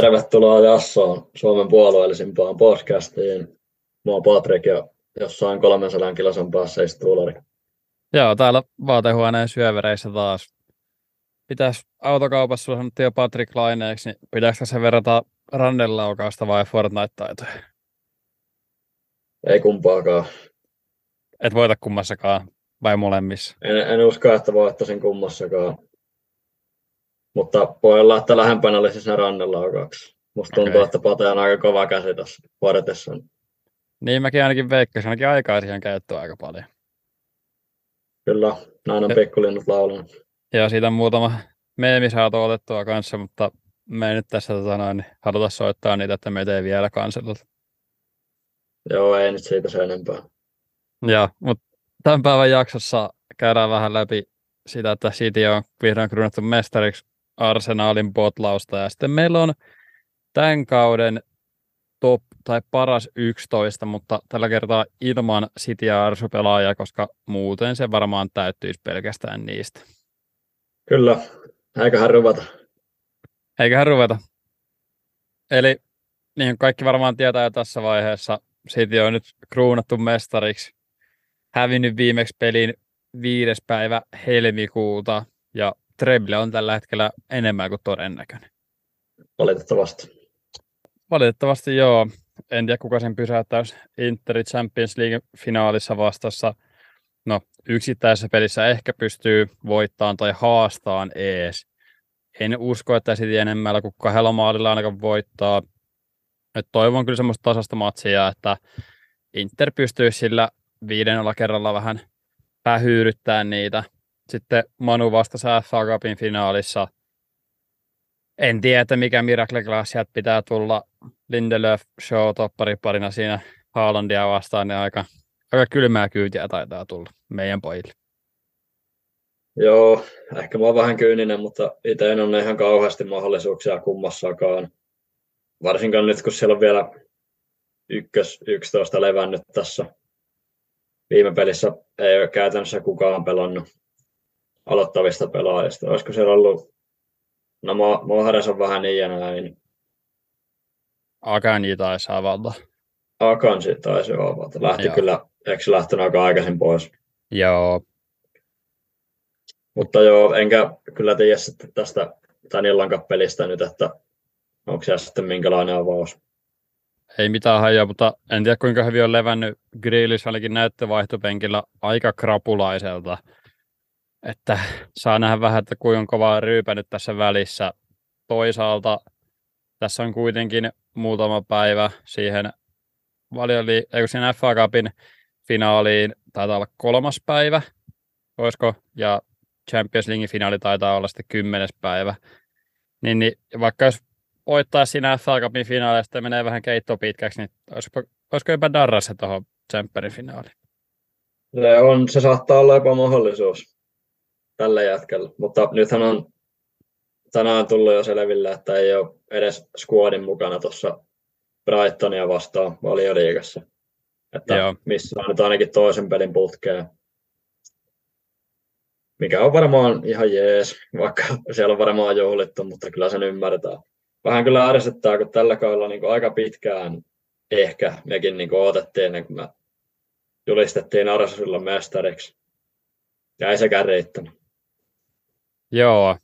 Tervetuloa Jassoon, Suomen puolueellisimpaan podcastiin. Mä oon Patrik ja jossain 300 kilosan päässä istuu Lari. Joo, täällä vaatehuoneen syövereissä taas. Pitäisi autokaupassa, sulla sanottiin jo Patrick Laineeksi, niin pitäisikö se verrata rannelaukausta vai Fortnite-taitoja? Ei kumpaakaan. Et voita kummassakaan, vai molemmissa? En, en usko, että voittaisin kummassakaan. Mutta voi olla, että lähempänä olisi sen rannelaukauksi. Musta tuntuu, okay. että Pate on aika kova käsi tässä vuodetessaan. Niin mäkin ainakin veikkasin, ainakin aikaa siihen käyttöä aika paljon. Kyllä, näin on pikkulinnut laulanut. Ja siitä on muutama meemi saatu otettua kanssa, mutta me ei nyt tässä tota noin, niin haluta soittaa niitä, että meitä ei vielä kanselata. Joo, ei nyt siitä sen enempää. Joo, mutta tämän päivän jaksossa käydään vähän läpi sitä, että City on vihdoin kruunattu mestariksi Arsenaalin potlausta. Ja sitten meillä on tämän kauden top tai paras 11, mutta tällä kertaa ilman City ja Arsu-pelaajia, koska muuten se varmaan täyttyisi pelkästään niistä. Kyllä, eiköhän ruveta. Eiköhän ruveta. Eli niin kuin kaikki varmaan tietää jo tässä vaiheessa, City on nyt kruunattu mestariksi. Hävinnyt viimeksi pelin viides päivä helmikuuta ja Treble on tällä hetkellä enemmän kuin todennäköinen. Valitettavasti. Valitettavasti joo. En tiedä, kuka sen pysäyttäisi Interi Champions League-finaalissa vastassa. No, yksittäisessä pelissä ehkä pystyy voittamaan tai haastaan ees. En usko, että sitten enemmällä kuin kahdella maalilla ainakaan voittaa. Et toivon kyllä semmoista tasasta matsia, että Inter pystyy sillä viiden kerralla vähän pähyyryttää niitä – sitten Manu vastasi FA Cupin finaalissa. En tiedä, mikä Miracle Glass pitää tulla. Lindelöf show toppariparina siinä Haalandia vastaan, niin aika, aika kylmää kyytiä taitaa tulla meidän pojille. Joo, ehkä mä oon vähän kyyninen, mutta itse en ole ihan kauheasti mahdollisuuksia kummassakaan. Varsinkaan nyt, kun siellä on vielä ykkös, 11 levännyt tässä. Viime pelissä ei ole käytännössä kukaan pelannut aloittavista pelaajista. Olisiko siellä ollut, no Mohares on vähän niin ja näin. Akanji taisi avata. Akanji taisi avata. Lähti Joo. kyllä, eikö se lähtenyt aika aikaisin pois? Joo. Mutta joo, enkä kyllä tiedä sitten tästä tämän illan pelistä nyt, että onko se sitten minkälainen avaus. Ei mitään hajaa, mutta en tiedä kuinka hyvin on levännyt Grealish ainakin näyttövaihtopenkillä aika krapulaiselta että saa nähdä vähän, että kuinka kovaa ryypänyt tässä välissä. Toisaalta tässä on kuitenkin muutama päivä siihen valioli, eikö siinä FA Cupin finaaliin taitaa olla kolmas päivä, olisiko, ja Champions League finaali taitaa olla sitten kymmenes päivä. Niin, niin vaikka jos voittaa siinä FA Cupin finaalista ja menee vähän keitto pitkäksi, niin olisiko, olisiko jopa darrassa tuohon Champerin finaaliin? Se, on, se saattaa olla jopa mahdollisuus tällä jätkällä. Mutta nythän on tänään tullut jo selville, että ei ole edes squadin mukana tuossa Brightonia vastaan valioliigassa. Että Joo. missä on nyt ainakin toisen pelin putkeen. Mikä on varmaan ihan jees, vaikka siellä on varmaan juhlittu, mutta kyllä sen ymmärtää. Vähän kyllä ärsyttää, kun tällä kaudella niin aika pitkään ehkä mekin niin otettiin ennen kuin me julistettiin Arsenalilla mestariksi. Ja ei sekään riittänyt. Joo.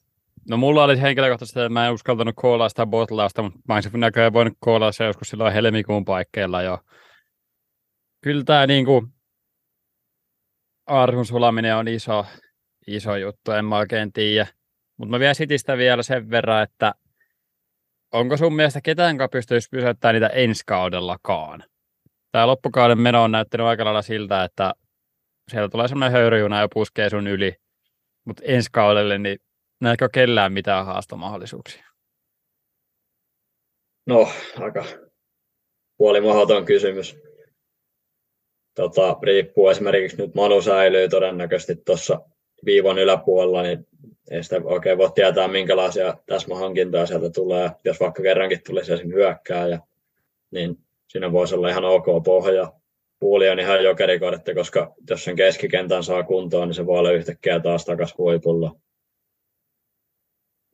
No mulla oli henkilökohtaisesti, että mä en uskaltanut koolaa sitä botlausta, mutta mä olisin näköjään voinut koolaa se joskus silloin helmikuun paikkeilla jo. Kyllä tämä kuin, arhun sulaminen on iso, iso juttu, en mä oikein tiedä. Mutta mä vielä sitistä vielä sen verran, että onko sun mielestä ketään, pystyisi pysäyttämään niitä ensi kaudellakaan? Tämä loppukauden meno on näyttänyt aika lailla siltä, että sieltä tulee semmoinen höyryjuna ja puskee sun yli. Mutta ensi kaudelle, niin näetkö kellään mitään haastomahdollisuuksia? No, aika puolimahoton kysymys. Tota, riippuu esimerkiksi nyt Manu säilyy todennäköisesti tuossa viivan yläpuolella, niin ei sitä oikein voi tietää, minkälaisia täsmähankintoja sieltä tulee. Jos vaikka kerrankin tulisi esim. hyökkääjä, niin siinä voisi olla ihan ok pohja puoli on ihan jokerikortti, koska jos sen keskikentän saa kuntoon, niin se voi olla yhtäkkiä taas takaisin huipulla.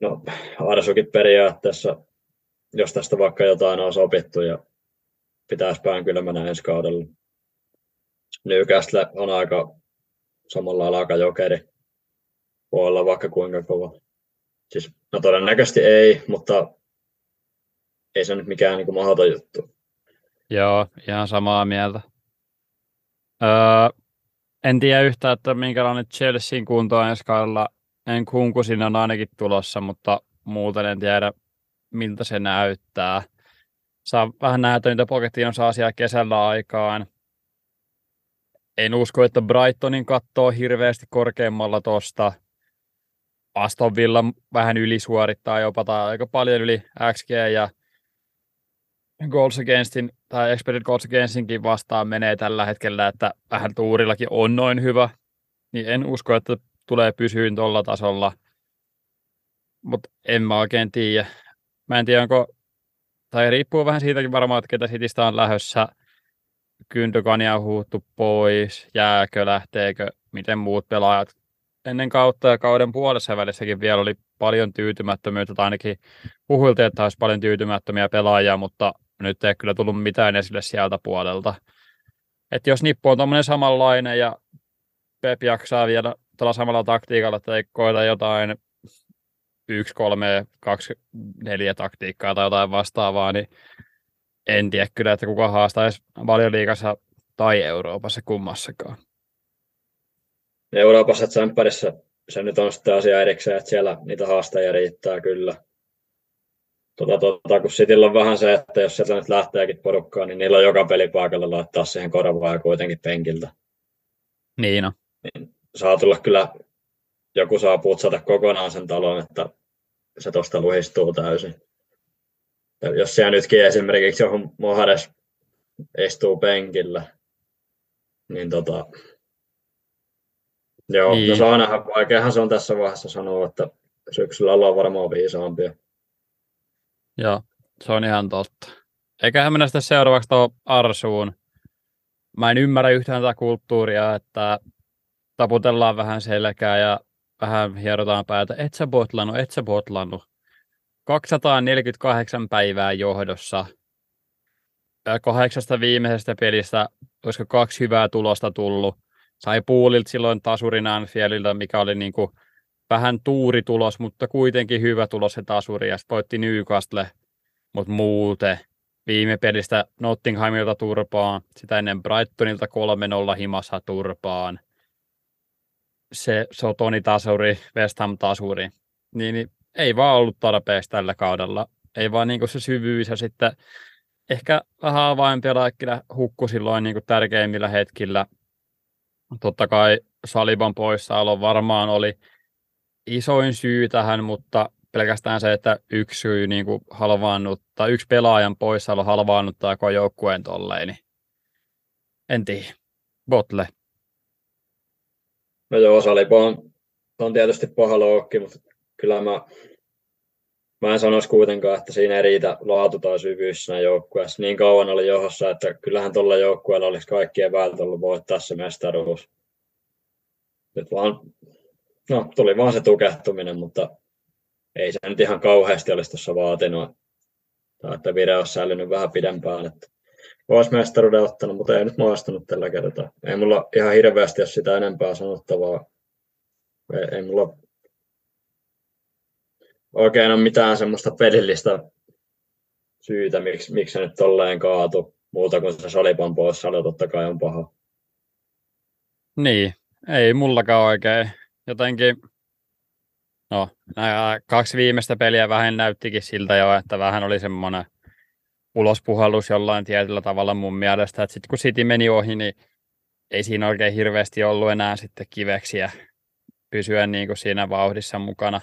No, Arsukin periaatteessa jos tästä vaikka jotain on sopittu ja pitäisi pään kylmänä ensi kaudella. Newcastle on aika samalla lailla aika jokeri. Voi olla vaikka kuinka kova. Siis, no todennäköisesti ei, mutta ei se nyt mikään niin kuin mahdoton juttu. Joo, ihan samaa mieltä. Öö, en tiedä yhtään, että minkälainen Chelsean kunto on ensi kaudella. En kunku siinä on ainakin tulossa, mutta muuten en tiedä, miltä se näyttää. Saa vähän nähdä, niitä Pochettino saa siellä kesällä aikaan. En usko, että Brightonin kattoo hirveästi korkeammalla tuosta. Aston Villa vähän ylisuorittaa jopa tai aika paljon yli XG ja Goals Againstin tai Expected Goals Againstinkin vastaan menee tällä hetkellä, että vähän tuurillakin on noin hyvä, niin en usko, että tulee pysyyn tuolla tasolla. Mutta en mä oikein tiedä. Mä en tiedä, onko, tai riippuu vähän siitäkin varmaan, että ketä Sitistä on lähdössä. Kyntokania on huuttu pois, jääkö, lähteekö, miten muut pelaajat. Ennen kautta ja kauden puolessa välissäkin vielä oli paljon tyytymättömyyttä, tai ainakin puhuiltiin, että olisi paljon tyytymättömiä pelaajia, mutta nyt ei kyllä tullut mitään esille sieltä puolelta. Että jos nippu on tuommoinen samanlainen ja Pep jaksaa vielä tuolla samalla taktiikalla, että ei koeta jotain 1, 3, 2, 4 taktiikkaa tai jotain vastaavaa, niin en tiedä kyllä, että kuka haastaisi valioliikassa tai Euroopassa kummassakaan. Euroopassa Tsemppärissä se nyt on sitten asia erikseen, että siellä niitä haastajia riittää kyllä. Tota, tota, kun Cityllä on vähän se, että jos sieltä nyt lähteekin porukkaa, niin niillä on joka pelipaikalla laittaa siihen korvaa ja kuitenkin penkiltä. Niin on. Niin saa tulla kyllä, joku saa putsata kokonaan sen talon, että se tuosta luhistuu täysin. Ja jos siellä nytkin esimerkiksi johon Mohades istuu penkillä, niin tota, joo, niin. no saa nähdä, vaikeahan se on tässä vaiheessa sanoa, että syksyllä ollaan varmaan viisaampia. Joo, se on ihan totta. Eiköhän mennä sitten seuraavaksi tuohon Arsuun. Mä en ymmärrä yhtään tätä kulttuuria, että taputellaan vähän selkää ja vähän hierotaan päätä. Et sä botlannut, et sä botlannut. 248 päivää johdossa. Kahdeksasta viimeisestä pelistä, olisiko kaksi hyvää tulosta tullut. Sai puulilt silloin tasurin Anfieldilta, mikä oli niin kuin vähän tuuritulos, mutta kuitenkin hyvä tulos se tasuri. Ja voitti Newcastle, mutta muuten viime pelistä Nottinghamilta turpaan, sitä ennen Brightonilta 3-0 himassa turpaan. Se Sotoni tasuri, West Ham tasuri. Niin, niin ei vaan ollut tarpeeksi tällä kaudella. Ei vaan niin se syvyys ja sitten ehkä vähän avainpelaajia hukku silloin niin tärkeimmillä hetkillä. Totta kai Saliban poissaolo varmaan oli isoin syy tähän, mutta pelkästään se, että yksi syy niin kuin halvaannuttaa, yksi pelaajan poissaolo halvaannuttaa koko joukkueen tolleen, niin en tiedä. Botle. No joo, Saliba on, on tietysti paha loukki, mutta kyllä mä, mä en sanoisi kuitenkaan, että siinä ei riitä laatu tai syvyys siinä joukkueessa. Niin kauan oli johossa, että kyllähän tuolla joukkueella olisi kaikkien väältä ollut voittaa se mestaruus. Nyt vaan, no tuli vaan se tukehtuminen, mutta ei se nyt ihan kauheasti olisi tuossa vaatinut. Tai että video olisi säilynyt vähän pidempään. Että olisi mestaruuden ottanut, mutta ei nyt maastunut tällä kertaa. Ei mulla ihan hirveästi ole sitä enempää sanottavaa. Ei, ei mulla oikein ole mitään semmoista pelillistä syytä, miksi, miksi se nyt tolleen kaatu, muuta kuin se Salipan poissaolo totta kai on paha. Niin, ei mullakaan oikein. Jotenkin, no, nämä kaksi viimeistä peliä vähän näyttikin siltä jo, että vähän oli semmoinen ulospuhallus jollain tietyllä tavalla mun mielestä, että sitten kun City meni ohi, niin ei siinä oikein hirveästi ollut enää sitten kiveksiä pysyä niin kuin siinä vauhdissa mukana.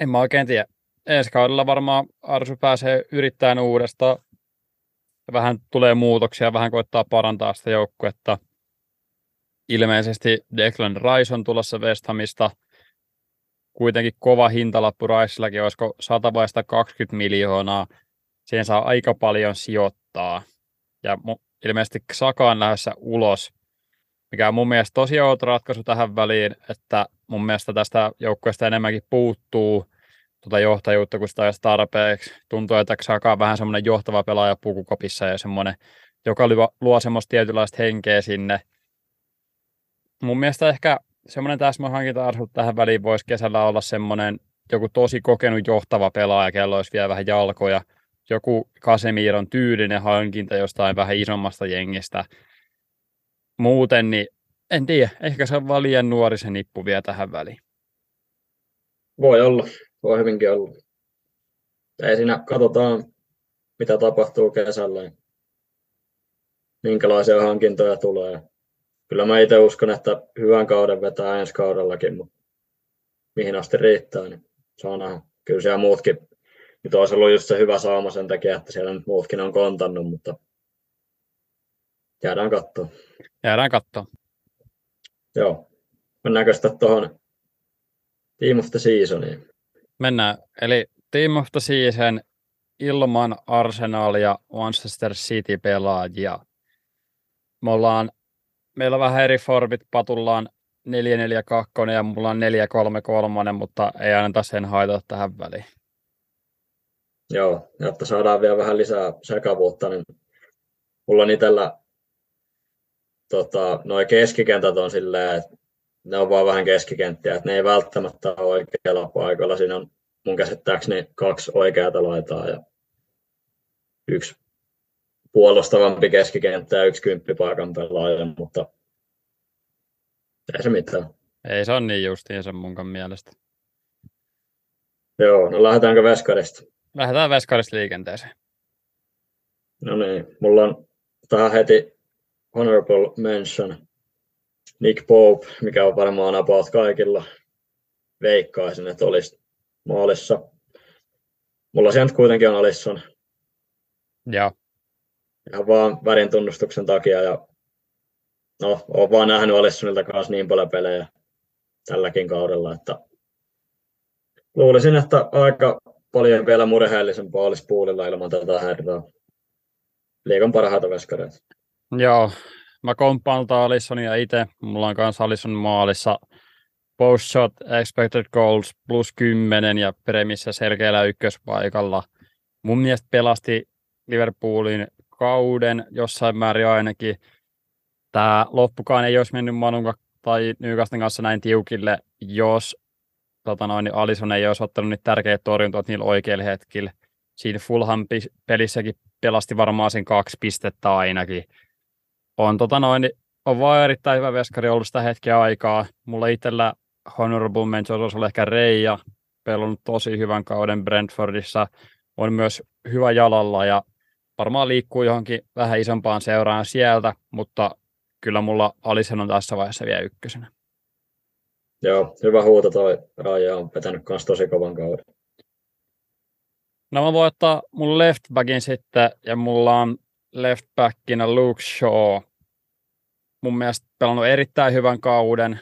En mä oikein tiedä. Ensi kaudella varmaan Arsu pääsee yrittämään uudestaan. Vähän tulee muutoksia, vähän koittaa parantaa sitä joukkuetta. Ilmeisesti Declan Rice on tulossa West Hamista. Kuitenkin kova hintalappu Ricellakin, olisiko 100 vai 120 miljoonaa. Siihen saa aika paljon sijoittaa. Ja ilmeisesti Saka on lähdössä ulos, mikä on mun mielestä tosi outo ratkaisu tähän väliin, että mun mielestä tästä joukkueesta enemmänkin puuttuu tuota johtajuutta, kun sitä tarpeeksi. Tuntuu, että saakaan vähän semmoinen johtava pelaaja pukukopissa ja semmoinen, joka luo, luo semmoista tietynlaista henkeä sinne. Mun mielestä ehkä semmoinen täsmähankinta tähän väliin voisi kesällä olla semmoinen joku tosi kokenut johtava pelaaja, kello olisi vielä vähän jalkoja, joku Kasemiron tyylinen hankinta jostain vähän isommasta jengistä. Muuten, niin en tiedä, ehkä se on vaan liian nuori se nippu vielä tähän väliin. Voi olla, voi hyvinkin olla. Ei siinä katsotaan, mitä tapahtuu kesällä. Minkälaisia hankintoja tulee. Kyllä mä itse uskon, että hyvän kauden vetää ensi kaudellakin, mutta mihin asti riittää, niin saa nähdä. Kyllä siellä muutkin, nyt olisi ollut just se hyvä saama sen takia, että siellä nyt muutkin on kontannut, mutta jäädään katsoa. Jäädään katsoa. Joo. Mennäänkö sitten tuohon Team of the Seasoniin? Mennään. Eli Team of the Season ilman Arsenal ja Manchester City pelaajia. Me ollaan, meillä on vähän eri formit, Patullaan 442 ja mulla on 433, mutta ei aina sen haita tähän väliin. Joo, jotta saadaan vielä vähän lisää sekavuutta, niin mulla on itsellä tota, noin keskikentät on silleen, että ne on vaan vähän keskikenttiä, että ne ei välttämättä ole oikealla paikalla. Siinä on mun käsittääkseni kaksi oikeata laitaa ja yksi puolustavampi keskikenttä ja yksi kymppipaikan pelaaja, mutta ei se mitään. Ei se on niin justiinsa munkan mielestä. Joo, no lähdetäänkö Veskarista? Lähdetään Veskarista liikenteeseen. No niin, mulla on tähän heti honorable mention Nick Pope, mikä on varmaan about kaikilla. Veikkaisin, että olisi maalissa. Mulla sieltä kuitenkin on Alisson. Joo. Ihan vaan värin tunnustuksen takia ja no, olen vaan nähnyt Alissonilta kanssa niin paljon pelejä tälläkin kaudella, että luulisin, että aika paljon vielä murheellisempaa olisi puolilla ilman tätä herraa. Liikan parhaita veskareita. Joo, mä komppaan Alissonia itse. Mulla on kanssa Alisson maalissa post shot expected goals plus 10 ja premissä selkeällä ykköspaikalla. Mun mielestä pelasti Liverpoolin kauden jossain määrin ainakin. Tämä loppukaan ei olisi mennyt Manun tai Newcastle kanssa näin tiukille, jos tota noin, niin Alison ei olisi ottanut niitä tärkeitä torjuntoja niillä oikeilla hetkillä. Siinä Fulham pelissäkin pelasti varmaan sen kaksi pistettä ainakin on, tota noin, on vaan erittäin hyvä veskari ollut sitä hetkeä aikaa. Mulla itsellä honorable mention olisi ehkä Reija, pelannut tosi hyvän kauden Brentfordissa, on myös hyvä jalalla ja varmaan liikkuu johonkin vähän isompaan seuraan sieltä, mutta kyllä mulla Alisen on tässä vaiheessa vielä ykkösenä. Joo, hyvä huuto toi Raija on vetänyt myös tosi kovan kauden. No mä voin ottaa mun left backin sitten ja mulla on left backinä Luke Shaw. Mun mielestä pelannut erittäin hyvän kauden.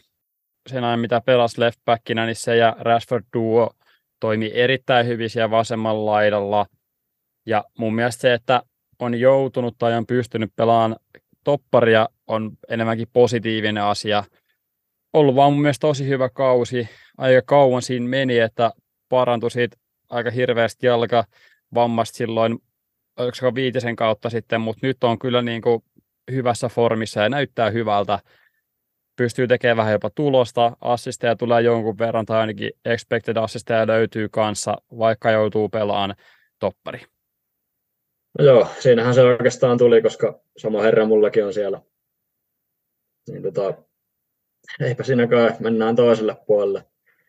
Sen ajan mitä pelasi left backinä, niin se ja Rashford duo toimi erittäin hyvin siellä vasemmalla laidalla. Ja mun mielestä se, että on joutunut tai on pystynyt pelaamaan topparia, on enemmänkin positiivinen asia. Ollut vaan mun mielestä tosi hyvä kausi. Aika kauan siinä meni, että parantui siitä aika hirveästi jalka vammasta silloin oliko viitisen kautta sitten, mutta nyt on kyllä niin kuin hyvässä formissa ja näyttää hyvältä. Pystyy tekemään vähän jopa tulosta, assisteja tulee jonkun verran tai ainakin expected assisteja löytyy kanssa, vaikka joutuu pelaamaan toppari. No joo, siinähän se oikeastaan tuli, koska sama herra mullakin on siellä. Niin tota, eipä siinä kai, mennään toiselle puolelle.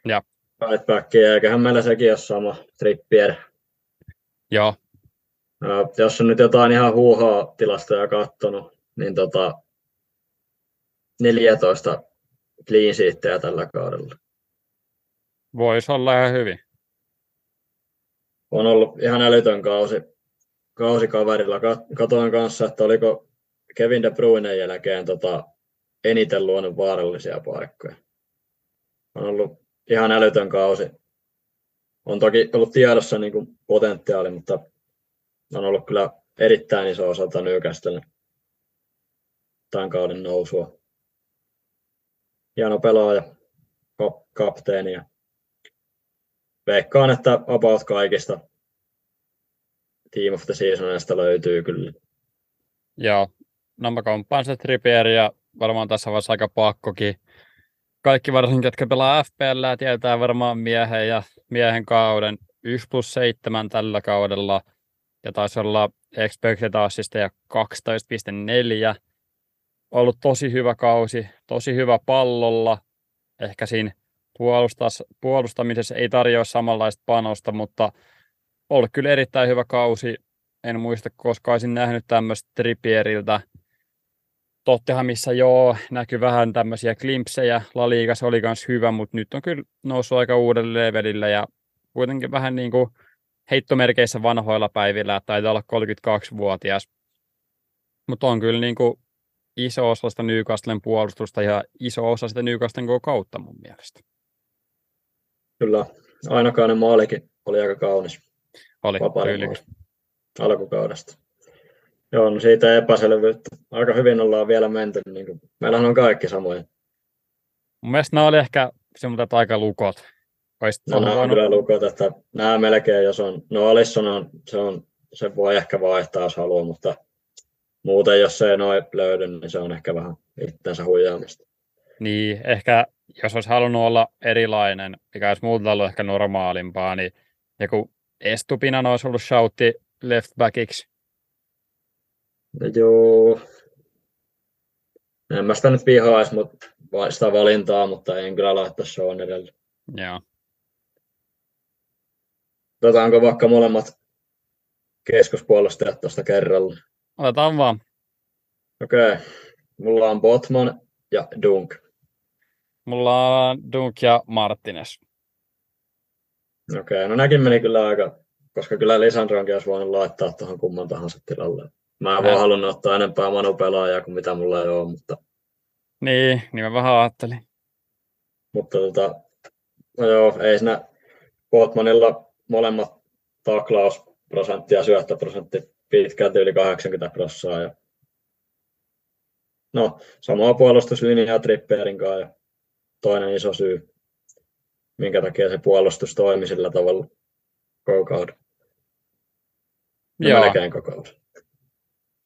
Ja. Right backia, eiköhän meillä sekin ole sama Trippier. Joo, jos on nyt jotain ihan huuhaa tilastoja katsonut, niin tota 14 clean sheettejä tällä kaudella. Voisi olla ihan hyvin. On ollut ihan älytön kausi, kausi kaverilla. Katoin kanssa, että oliko Kevin De Bruyne jälkeen tota, eniten luonut vaarallisia paikkoja. On ollut ihan älytön kausi. On toki ollut tiedossa niin kuin potentiaali, mutta on ollut kyllä erittäin iso osa Newcastle tämän kauden nousua. Hieno pelaaja, kapteeni ja veikkaan, että about kaikista Team of the Seasonista löytyy kyllä. Joo, no mä komppaan Trippier ja varmaan tässä vaiheessa aika pakkokin. Kaikki varsinkin, jotka pelaa FPL, tietää varmaan miehen ja miehen kauden 1 plus 7 tällä kaudella ja taisi olla expected ja 12,4. Ollut tosi hyvä kausi, tosi hyvä pallolla. Ehkä siinä puolustamisessa ei tarjoa samanlaista panosta, mutta ollut kyllä erittäin hyvä kausi. En muista, koska olisin nähnyt tämmöistä Trippieriltä. Tottehan, missä joo, näkyy vähän tämmöisiä klimpsejä. La Ligas oli myös hyvä, mutta nyt on kyllä noussut aika uudelle levelille ja kuitenkin vähän niin kuin heittomerkeissä vanhoilla päivillä, taitaa olla 32-vuotias. Mutta on kyllä niin kuin iso osa sitä Newcastlen puolustusta ja iso osa sitä Newcastlen kautta mun mielestä. Kyllä, ainakaan maalikin oli aika kaunis. Oli, tyylikäs. Alkukaudesta. Joo, no siitä epäselvyyttä. Aika hyvin ollaan vielä menty. Niin kuin, meillähän on kaikki samoja. Mun mielestä nämä oli ehkä semmoiset aika lukot. Oisit no, nämä on kyllä lukot, että nämä melkein, jos on, no Alisson on, se, on, se voi ehkä vaihtaa, jos haluaa, mutta muuten, jos se ei noin löydy, niin se on ehkä vähän itsensä huijaamista. Niin, ehkä jos olisi halunnut olla erilainen, mikä olisi muuta ollut ehkä normaalimpaa, niin joku Estupinan olisi ollut shoutti left backiksi. No joo. En mä sitä nyt vihaisi, mutta sitä valintaa, mutta en kyllä laittaa Sean edelle. Joo. Otetaanko vaikka molemmat keskuspuolustajat tuosta kerralla? Otetaan vaan. Okei. Okay. Mulla on Botman ja Dunk. Mulla on Dunk ja Martinez. Okei, okay, no näkin meni kyllä aika, koska kyllä Lisandronkin olisi voinut laittaa tuohon kumman tahansa tilalle. Mä en vaan halunnut ottaa enempää Manu-pelaajaa kuin mitä mulla ei ole, mutta... Niin, niin mä vähän ajattelin. Mutta tota, no joo, ei siinä Botmanilla molemmat taklausprosentti ja syöttöprosentti pitkälti yli 80 prosenttia. Ja... No, samaa puolustuslinjaa Tripperin kanssa ja toinen iso syy, minkä takia se puolustus toimi sillä tavalla koko kauden. Joo. Melkein koko kauden.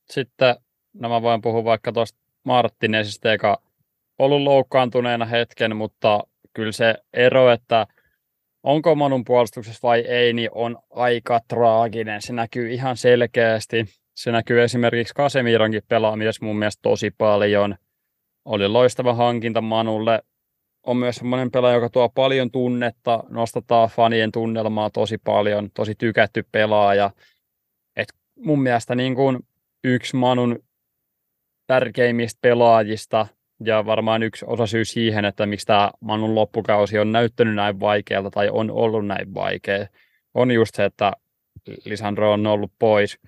Sitten, no mä voin puhua vaikka tuosta Martinesista, joka ollut loukkaantuneena hetken, mutta kyllä se ero, että onko Manun puolustuksessa vai ei, niin on aika traaginen. Se näkyy ihan selkeästi. Se näkyy esimerkiksi Kasemironkin pelaamisessa mun mielestä tosi paljon. Oli loistava hankinta Manulle. On myös semmoinen pelaaja, joka tuo paljon tunnetta, nostetaan fanien tunnelmaa tosi paljon, tosi tykätty pelaaja. Et mun mielestä niin kuin yksi Manun tärkeimmistä pelaajista ja varmaan yksi osa syy siihen, että miksi tämä Manun loppukausi on näyttänyt näin vaikealta tai on ollut näin vaikea, on just se, että Lisandro on ollut pois.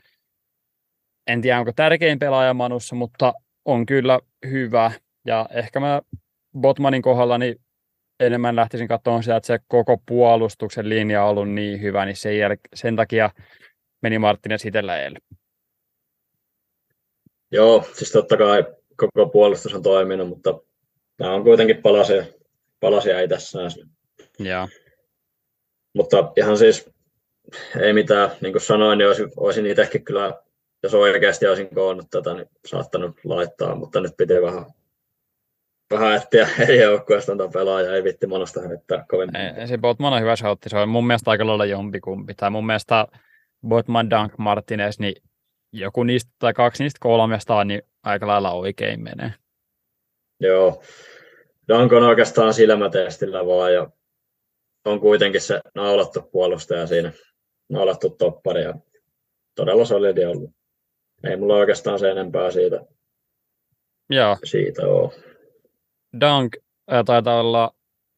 En tiedä, onko tärkein pelaaja Manussa, mutta on kyllä hyvä. Ja ehkä mä Botmanin kohdalla niin enemmän lähtisin katsomaan sitä, että se koko puolustuksen linja on ollut niin hyvä, niin sen, jäl- sen takia meni Marttinen itsellä eilen. Joo, siis totta kai koko puolustus on toiminut, mutta nämä on kuitenkin palasia, palasia ei tässä näissä. Joo. Mutta ihan siis ei mitään, niin kuin sanoin, niin olisin, olisin itsekin kyllä, jos oikeasti olisin koonnut tätä, niin saattanut laittaa, mutta nyt piti vähän, vähän etsiä eri joukkueesta antaa pelaajaa, ei vitti monesta heittää kovin. Ei, se Botman on hyvä shoutti, se on mun mielestä aika lailla jompikumpi, tai mun mielestä Botman, Dunk, Martinez, niin joku niistä tai kaksi niistä kolmesta niin aika lailla oikein menee. Joo. Dunk on oikeastaan silmätestillä vaan ja on kuitenkin se naulattu puolustaja siinä, naulattu toppari ja todella solidi ollut. Ei mulla oikeastaan se enempää siitä, Joo. siitä ole. Dunk ää, taitaa olla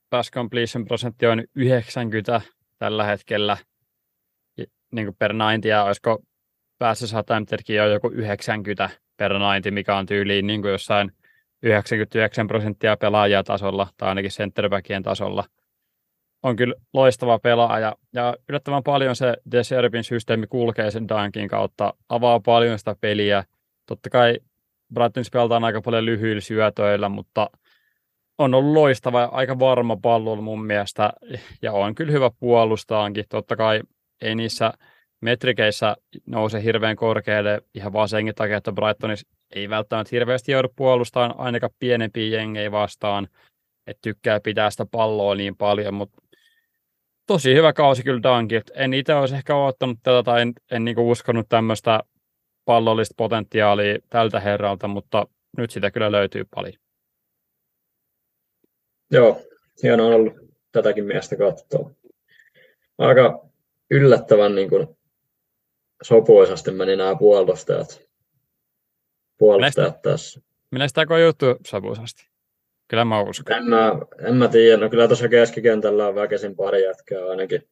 pass completion prosentti on 90 tällä hetkellä niin kuin per 90, ja olisiko päässä attemptedkin on joku 90 per 90, mikä on tyyliin niin kuin jossain 99 prosenttia pelaajia tasolla, tai ainakin centerbackien tasolla. On kyllä loistava pelaaja, ja yllättävän paljon se Deservin systeemi kulkee sen Dunkin kautta, avaa paljon sitä peliä. Totta kai Brightonissa pelataan aika paljon lyhyillä syötöillä, mutta on ollut loistava ja aika varma pallo mun mielestä, ja on kyllä hyvä puolustaankin. Totta kai ei niissä metrikeissä nouse hirveän korkealle ihan vaan senkin takia, että Brightonissa ei välttämättä hirveästi joudu puolustamaan ainakaan pienempiä jengejä vastaan, että tykkää pitää sitä palloa niin paljon, mutta tosi hyvä kausi kyllä Dunkit. En itse olisi ehkä ottanut tätä tai en, en niin uskonut tämmöistä pallollista potentiaalia tältä herralta, mutta nyt sitä kyllä löytyy paljon. Joo, hienoa on ollut tätäkin miestä katsoa. Aika yllättävän niin kuin, sopuisasti meni nämä puolustajat, puolustajat Menestä, tässä. Menestäkö juttu sopuisasti? Kyllä mä uskon. En mä, en mä tiedä. No kyllä tuossa keskikentällä on väkisin pari jätkää ainakin.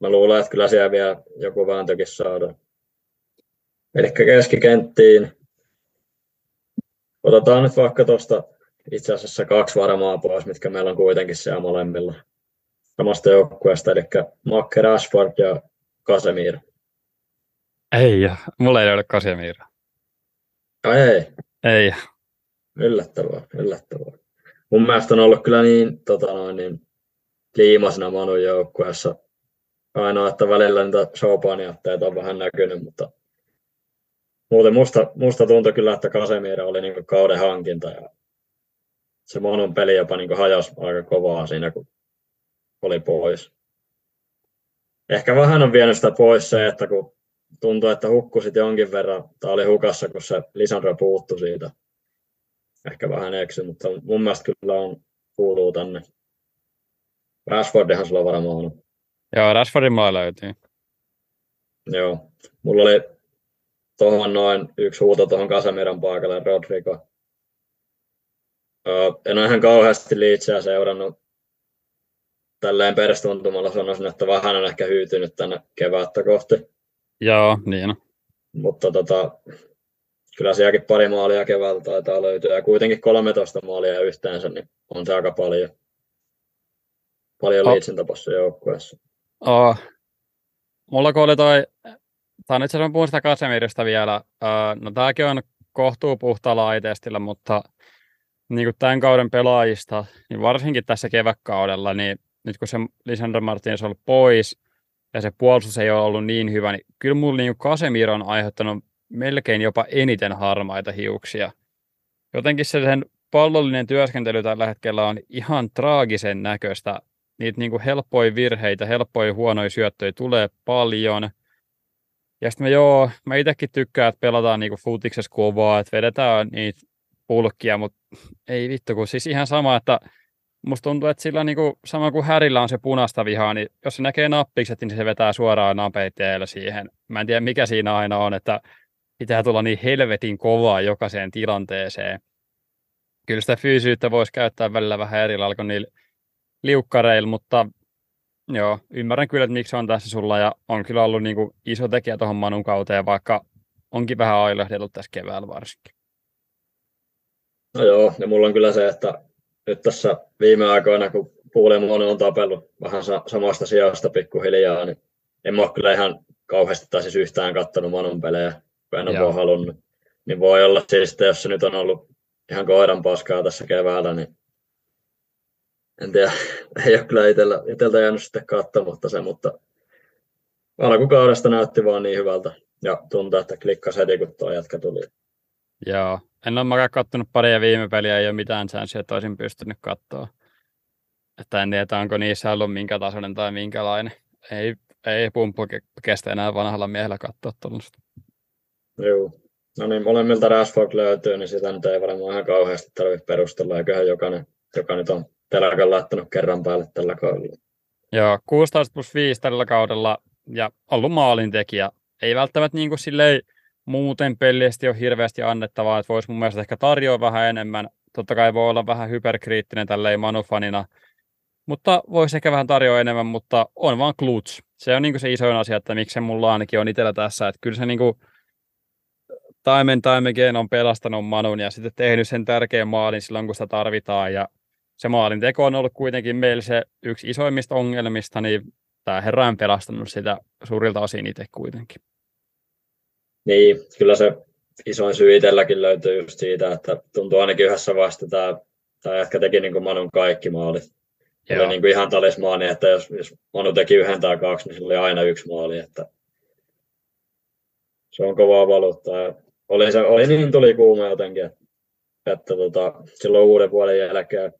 Mä luulen, että kyllä siellä vielä joku vääntökin saadaan. Eli keskikenttiin. Otetaan nyt vaikka tuosta itse asiassa kaksi varmaa pois, mitkä meillä on kuitenkin siellä molemmilla samasta joukkueesta, eli Makke Rashford ja Casemiro. Ei, mulla ei ole Casemiro. Ei? Ei. Yllättävää, yllättävää. Mun mielestä on ollut kyllä niin, tota noin, niin liimasena Manun joukkueessa. Ainoa, että välillä niitä showpaniatteita on vähän näkynyt, mutta muuten musta, musta tuntui kyllä, että Casemiro oli niin kauden hankinta ja se Manun peli jopa niin hajosi aika kovaa siinä, kun oli pois. Ehkä vähän on vienyt sitä pois se, että kun tuntui, että hukkusit jonkin verran, tai oli hukassa, kun se Lisandro puuttui siitä. Ehkä vähän eksy, mutta mun mielestä kyllä on, kuuluu tänne. Rashfordihan sulla varmaan on. Joo, Rashfordin maa löytyy. Joo, mulla oli tuohon noin yksi huuto tuohon Kasemiran paikalle, Rodrigo. En ole ihan kauheasti liitseä seurannut. Tälleen perästuntumalla sanoisin, että vähän on ehkä hyytynyt tänne kevättä kohti. Joo, niin on. Mutta tota, kyllä sielläkin pari maalia keväältä taitaa löytyä. Ja kuitenkin 13 maalia yhteensä, niin on se aika paljon. Paljon oh. liitsin tapassa joukkueessa. Oh. Mulla kun oli toi, tai nyt se puhun sitä Kasemirista vielä, no tämäkin on kohtuu puhtaalla mutta niin kuin tämän kauden pelaajista, niin varsinkin tässä kevätkaudella, niin nyt kun se Lisandro Martinez on ollut pois ja se puolustus ei ole ollut niin hyvä, niin kyllä mulla niin Kasemiro on aiheuttanut melkein jopa eniten harmaita hiuksia. Jotenkin se sen pallollinen työskentely tällä hetkellä on ihan traagisen näköistä. Niitä niin helppoja virheitä, helppoja huonoja syöttöjä tulee paljon. Ja sitten mä joo, mä itsekin tykkään, että pelataan niin futiksessa kovaa, että vedetään niitä pulkkia, mutta ei vittu, kun siis ihan sama, että musta tuntuu, että sillä niin kuin, sama kuin Härillä on se punasta vihaa, niin jos se näkee nappikset, niin se vetää suoraan napeitteellä siihen. Mä en tiedä, mikä siinä aina on, että pitää tulla niin helvetin kovaa jokaiseen tilanteeseen. Kyllä sitä fyysyyttä voisi käyttää välillä vähän eri lailla kuin niillä liukkareilla, mutta joo, ymmärrän kyllä, että miksi on tässä sulla ja on kyllä ollut niin kuin iso tekijä tuohon Manun kauteen, vaikka onkin vähän ailehdellut tässä keväällä varsinkin. No joo, ja mulla on kyllä se, että nyt tässä viime aikoina, kun Puulemon on tapellut vähän samasta sijasta pikkuhiljaa, niin en mä ole kyllä ihan kauheasti tai siis yhtään kattonut Manun pelejä kun en ole halunnut. Niin voi olla siis, että jos se nyt on ollut ihan koiran paskaa tässä keväällä, niin en tiedä, ei ole kyllä itsellä, itseltä jäänyt sitten katsomatta se, mutta alkukaudesta näytti vaan niin hyvältä ja tuntuu, että klikkasi heti, kun tuo jätkä tuli. Joo, en ole mäkään katsonut paria viime peliä, ei ole mitään säänsiä, että olisin pystynyt katsoa. Että en tiedä, onko niissä ollut minkä tasoinen tai minkälainen. Ei, ei pumppu kestä enää vanhalla miehellä katsoa tuollaista. Joo. No niin, molemmilta Rashford löytyy, niin sitä nyt ei varmaan ihan kauheasti tarvitse perustella. Eiköhän jokainen, joka nyt on telakan laittanut kerran päälle tällä kaudella. Joo, 16 plus 5 tällä kaudella ja ollut maalintekijä. Ei välttämättä niin kuin silleen muuten peliesti ole hirveästi annettavaa, että voisi mun mielestä ehkä tarjoa vähän enemmän. Totta kai voi olla vähän hyperkriittinen tälleen manufanina, mutta voisi ehkä vähän tarjoa enemmän, mutta on vaan kluts. Se on niin kuin se isoin asia, että miksi se mulla ainakin on itsellä tässä, että kyllä se niin kuin time and time again on pelastanut Manun ja sitten tehnyt sen tärkeän maalin silloin, kun sitä tarvitaan. Ja se maalin teko on ollut kuitenkin meillä se yksi isoimmista ongelmista, niin tämä herra on pelastanut sitä suurilta osin itse kuitenkin. Niin, kyllä se isoin syy itselläkin löytyy just siitä, että tuntuu ainakin yhdessä vaiheessa tämä tai ehkä teki niin kuin Manun kaikki maalit. Joo. Oli niin kuin ihan talismaani, että jos, jos Manu teki yhden tai kaksi, niin sillä oli aina yksi maali. Että se on kovaa valuuttaa. Oli, se, oli niin tuli kuuma jotenkin, että, että tota, silloin uuden vuoden jälkeen,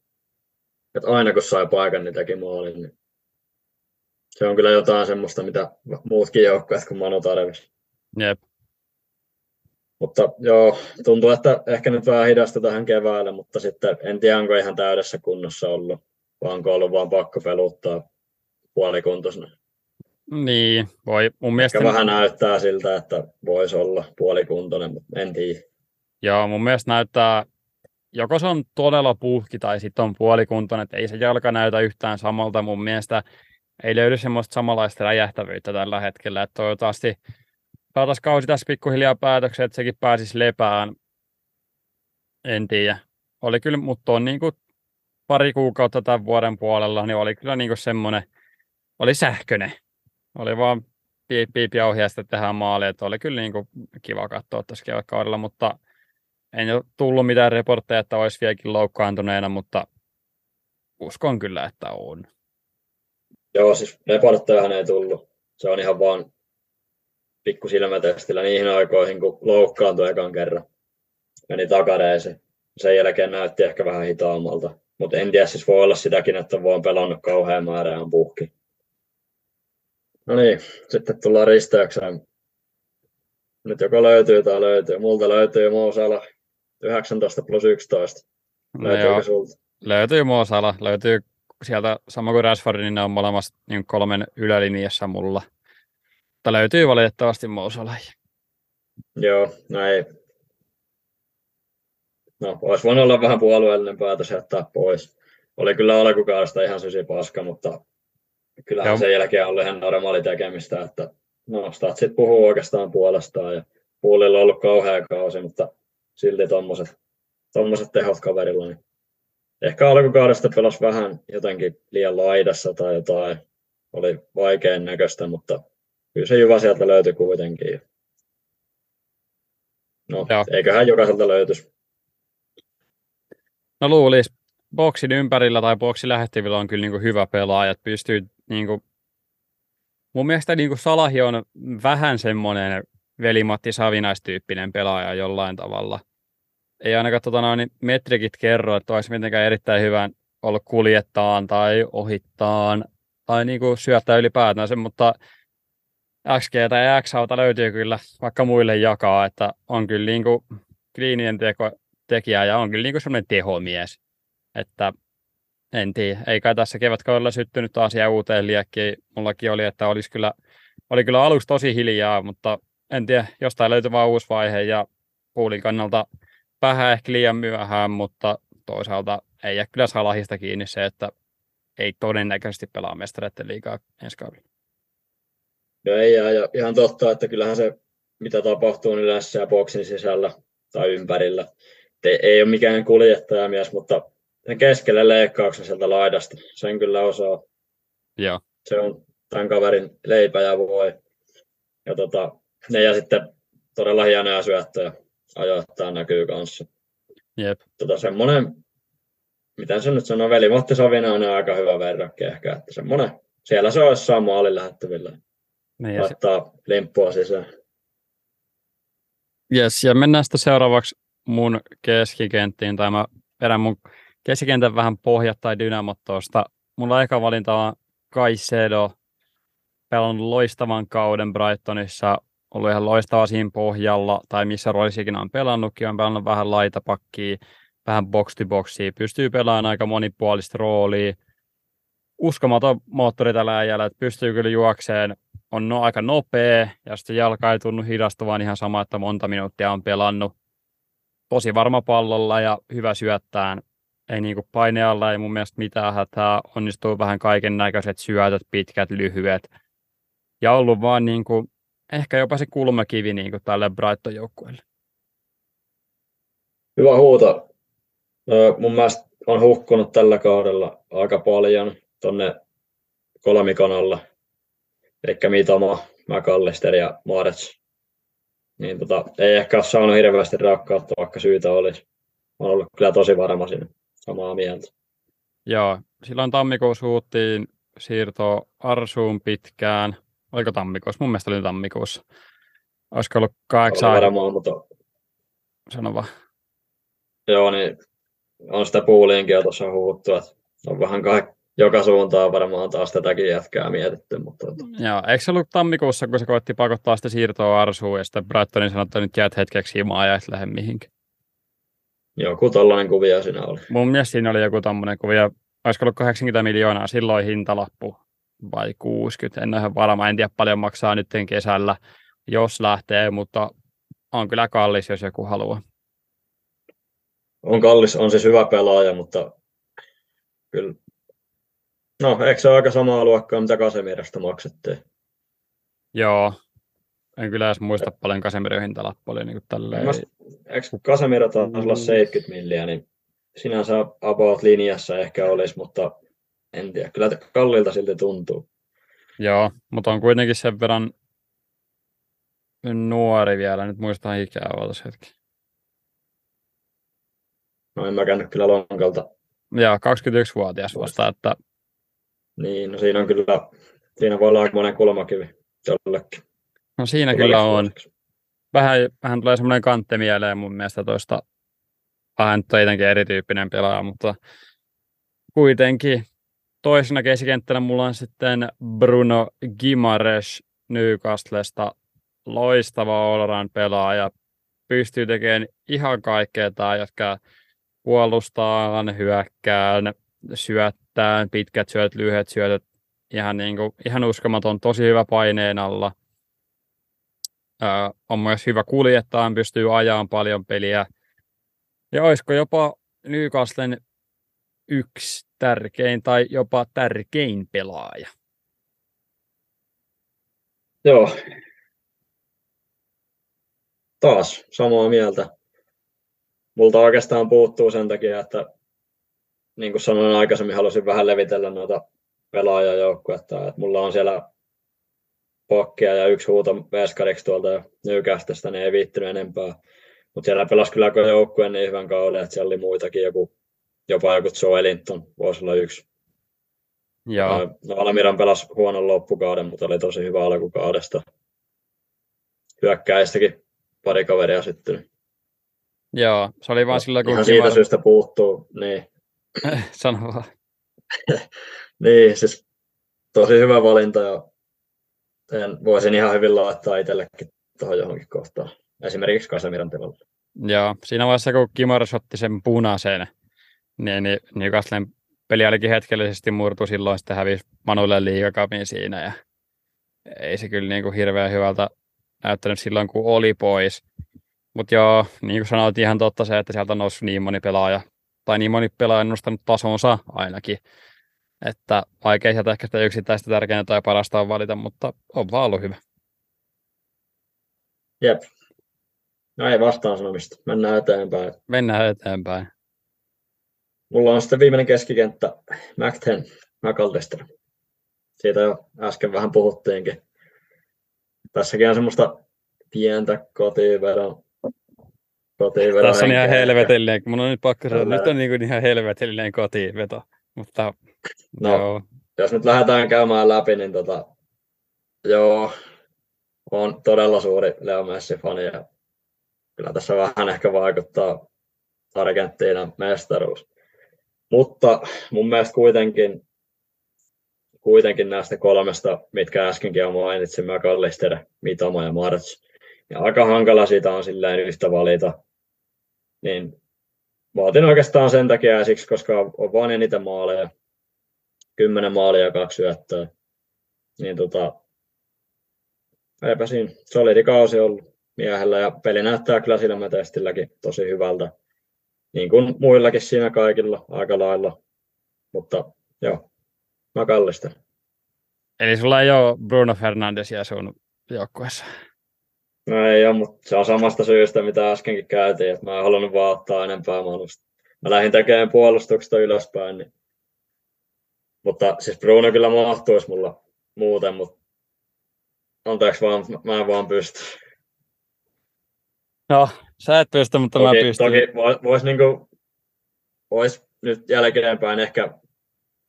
että aina kun sai paikan, niin teki maalin. Niin se on kyllä jotain semmoista, mitä muutkin joukkueet kuin Manu tarvisi. Jep. Mutta joo, tuntuu, että ehkä nyt vähän hidasta tähän keväälle, mutta sitten en tiedä, onko ihan täydessä kunnossa ollut, vaan onko ollut vaan pakko peluttaa puolikuntoisena. Niin, voi mun mielestä... Ehkä vähän näyttää siltä, että voisi olla puolikuntoinen, mutta en tiedä. Joo, mun mielestä näyttää, joko se on todella puhki tai sitten on puolikuntoinen, että ei se jalka näytä yhtään samalta. Mun mielestä ei löydy semmoista samanlaista räjähtävyyttä tällä hetkellä, että toivottavasti saataisiin kausi tässä pikkuhiljaa päätöksen, että sekin pääsisi lepään. En tiedä. Oli kyllä, mutta on niin kuin pari kuukautta tämän vuoden puolella, niin oli kyllä niin kuin semmoinen, oli sähköinen. Oli vaan piip, piip ja ohjeesta tehdään maali, että oli kyllä niin kuin kiva katsoa tässä kevätkaudella, mutta ei ole tullut mitään reportteja, että olisi vieläkin loukkaantuneena, mutta uskon kyllä, että on. Joo, siis reporttejahan ei tullut. Se on ihan vaan pikku silmätestillä niihin aikoihin, kun loukkaantui ekan kerran. Meni takareeseen. Sen jälkeen näytti ehkä vähän hitaammalta. Mutta en tiedä, siis voi olla sitäkin, että on pelannut kauhean määrään puhki. No niin, sitten tullaan risteykseen. Nyt joko löytyy tai löytyy. Multa löytyy Moosala 19 plus 11. Löytyykö no sulta? Löytyy Moosala. Löytyy sieltä sama kuin Rashford, niin ne on molemmat niin kolmen ylälinjassa mulla. Mutta löytyy valitettavasti Moosala. Joo, näin. No, olisi voinut olla vähän puolueellinen päätös jättää pois. Oli kyllä alkukaudesta ihan sysi paska, mutta kyllähän Joo. sen jälkeen oli ihan normaali tekemistä, että no, statsit puhuu oikeastaan puolestaan ja puolilla on ollut kauhea kausi, mutta silti tuommoiset tommoset tehot kaverilla, niin ehkä alkukaudesta pelasi vähän jotenkin liian laidassa tai jotain, oli vaikean näköistä, mutta kyllä se hyvä sieltä löytyi kuitenkin. No, Joo. eiköhän jokaiselta löytyisi. No luulisi, boksin ympärillä tai boksin lähettivillä on kyllä niin kuin hyvä pelaaja, että pystyy niin kuin, mun mielestä niin kuin Salahi on vähän semmoinen velimatti Savinaistyyppinen pelaaja jollain tavalla. Ei ainakaan tota noin, metrikit kerro, että olisi mitenkään erittäin hyvä ollut kuljettaan tai ohittaan tai niin kuin syöttää ylipäätään, mutta XG tai x löytyy kyllä vaikka muille jakaa, että on kyllä niin kuin kliinien teko, tekijä ja on kyllä niin kuin semmoinen tehomies. Että en tiedä, ei kai tässä kevätkaudella syttynyt taas ja uuteen liekkiin. Mullakin oli, että olisi kyllä, oli kyllä aluksi tosi hiljaa, mutta en tiedä, jostain löytyi vaan uusi vaihe ja puulin kannalta vähän ehkä liian myöhään, mutta toisaalta ei jää kyllä salahista kiinni se, että ei todennäköisesti pelaa mestareiden liikaa ensi kaudella. No ei ja ihan totta, että kyllähän se, mitä tapahtuu niin yleensä ja boksin sisällä tai ympärillä, ei, ei ole mikään kuljettajamies, mutta sen keskelle leikkauksen sieltä laidasta, sen kyllä osaa. Joo. Se on tämän kaverin leipä ja voi. Ja tota, ne ja sitten todella hienoja syöttöjä ajoittaa näkyy kanssa. Jep. Tota, semmoinen, miten se nyt sanoo, veli Matti Savinainen on aika hyvä verrokki ehkä, että semmoinen, siellä se olisi saa maalin lähettävillä. Niin, Laittaa se... limppua sisään. Yes, ja mennään sitten seuraavaksi mun keskikenttiin, tai mä perän mun keskikentän vähän pohjat tai dynamot tuosta. Mulla eka valinta on Kaisedo, pelannut loistavan kauden Brightonissa, ollut ihan loistava siinä pohjalla, tai missä roolissa ikinä on pelannutkin, on pelannut vähän laitapakkia, vähän box to boxia, pystyy pelaamaan aika monipuolista roolia. Uskomaton moottori tällä äijällä, että pystyy kyllä juokseen, on no, aika nopea, ja sitten jalka ei tunnu hidastuvan ihan sama, että monta minuuttia on pelannut. Tosi varma pallolla ja hyvä syöttään, ei niinku painealla, ei mun mielestä mitään hätää, onnistuu vähän kaiken näköiset syötöt, pitkät, lyhyet. Ja ollut vaan niinku, ehkä jopa se kulmakivi niinku tälle Brighton-joukkueelle. Hyvä huuto. mun mielestä on hukkunut tällä kaudella aika paljon tonne kolmikon alla. Eli Mitoma, McAllister ja Marets. Niin tota, ei ehkä ole saanut hirveästi rakkautta, vaikka syytä olisi. On ollut kyllä tosi varma siinä samaa mieltä. Joo, silloin tammikuussa huuttiin siirtoa Arsuun pitkään. Oliko tammikuussa? Mun mielestä oli tammikuussa. Olisiko ollut kahdeksan... Varmaan, mutta... Sano vaan. Joo, niin on sitä puuliinkin tuossa huuttu, että on vähän kai joka suuntaan varmaan taas tätäkin jätkää mietitty. Mutta... Joo, eikö se ollut tammikuussa, kun se koetti pakottaa sitä siirtoa Arsuun ja sitten Brightonin sanoi, että nyt jäät hetkeksi himaa ja et lähde mihinkään. Joku tollainen kuvia siinä oli. Mun mielestä siinä oli joku tommonen kuvia. Olisiko ollut 80 miljoonaa silloin hintalappu vai 60, en ole ihan varma, en tiedä paljon maksaa nyt kesällä, jos lähtee, mutta on kyllä kallis, jos joku haluaa. On kallis, on siis hyvä pelaaja, mutta kyllä, no eikö se ole aika samaa luokkaa, mitä Kasemirasta maksettiin? Joo, en kyllä edes muista paljon Kasemirin hintalappu oli niin tälleen. Mä, eikö Kasemira taas olla 70 milliä, niin sinänsä about linjassa ehkä olisi, mutta en tiedä. Kyllä kalliilta silti tuntuu. Joo, mutta on kuitenkin sen verran nuori vielä. Nyt muistan ikää ootas hetki. No en mä käynyt kyllä lonkalta. Joo, 21-vuotias vasta, että... Niin, no siinä on kyllä, siinä voi olla aika monen kulmakivi jollekin. No siinä kyllä on. Vähän, vähän tulee semmoinen kantte mieleen mun mielestä toista vähän tietenkin erityyppinen pelaaja, mutta kuitenkin toisena keskikenttänä mulla on sitten Bruno Gimares Newcastlesta loistava all pelaaja. Pystyy tekemään ihan kaikkea tämä, jotka puolustaa, hyökkää, syöttää, pitkät syöt, lyhyet syötöt. Ihan, niin kuin, ihan uskomaton, tosi hyvä paineen alla. Öö, on myös hyvä kuljettaa, pystyy ajamaan paljon peliä. Ja olisiko jopa Newcastlen yksi tärkein tai jopa tärkein pelaaja? Joo. Taas samaa mieltä. Multa oikeastaan puuttuu sen takia, että niin kuin sanoin aikaisemmin, halusin vähän levitellä noita pelaajajoukkuetta. Että mulla on siellä pakkia ja yksi huuto veskariksi tuolta Newcastesta, niin ei viittynyt enempää. Mutta siellä pelasi kyllä joukkue niin hyvän kauden, että siellä oli muitakin, joku, jopa joku Joe Ellington voisi olla yksi. Joo. No, Almiran pelasi huonon loppukauden, mutta oli tosi hyvä alkukaudesta. Hyökkäistäkin pari kaveria sitten. Joo, se oli vaan sillä kun... Ihan siitä syystä puuttuu, niin. Sano vaan. niin, siis tosi hyvä valinta ja en, voisin ihan hyvin laittaa itsellekin tuohon johonkin kohtaan. Esimerkiksi Kasemiran tilalle. Joo, siinä vaiheessa kun Kimars otti sen punaisen, niin, niin Newcastlen peli olikin hetkellisesti murtu silloin, sitten hävisi Manulle liigakapin siinä ja ei se kyllä niin kuin hirveän hyvältä näyttänyt silloin, kun oli pois. Mutta joo, niin kuin sanoit, ihan totta se, että sieltä on noussut niin moni pelaaja, tai niin moni pelaaja on nostanut tasonsa ainakin, että vaikea sieltä ehkä sitä yksittäistä tärkeintä tai parasta on valita, mutta on vaan ollut hyvä. Jep. No ei vastaan sanomista. Mennään eteenpäin. Mennään eteenpäin. Mulla on sitten viimeinen keskikenttä, McTen, McAllister. Siitä jo äsken vähän puhuttiinkin. Tässäkin on semmoista pientä kotivedon kotivedon Tässä on ihan helvetellinen, mun on nyt pakko sanoa, nyt on niin kuin ihan helvetellinen kotiveto. Mutta, no, joo. jos nyt lähdetään käymään läpi, niin tota, joo, on todella suuri Leo Messi-fani ja kyllä tässä vähän ehkä vaikuttaa Argentiinan mestaruus. Mutta mun mielestä kuitenkin, kuitenkin näistä kolmesta, mitkä äskenkin jo mainitsin, McAllister, Mitoma ja March, ja aika hankala siitä on silleen yhtä valita. Niin vaatin oikeastaan sen takia siksi, koska on vain eniten maaleja, kymmenen maalia ja kaksi syöttöä. Niin tota, eipä siinä solidi kausi ollut miehellä ja peli näyttää kyllä silmätestilläkin tosi hyvältä. Niin kuin muillakin siinä kaikilla aika lailla. Mutta joo, mä kallistan. Eli sulla ei ole Bruno Fernandesia sun joukkueessa? No ei ole, mutta se on samasta syystä, mitä äskenkin käytiin, että mä en halunnut vaan ottaa enempää manusta. Mä lähdin tekemään puolustuksesta ylöspäin, niin... mutta siis Bruno kyllä mahtuisi mulla muuten, mutta anteeksi vaan, mä en vaan pysty. No, sä et pysty, mutta toki, mä pystyn. Toki vois, vois niinku, vois nyt jälkeenpäin ehkä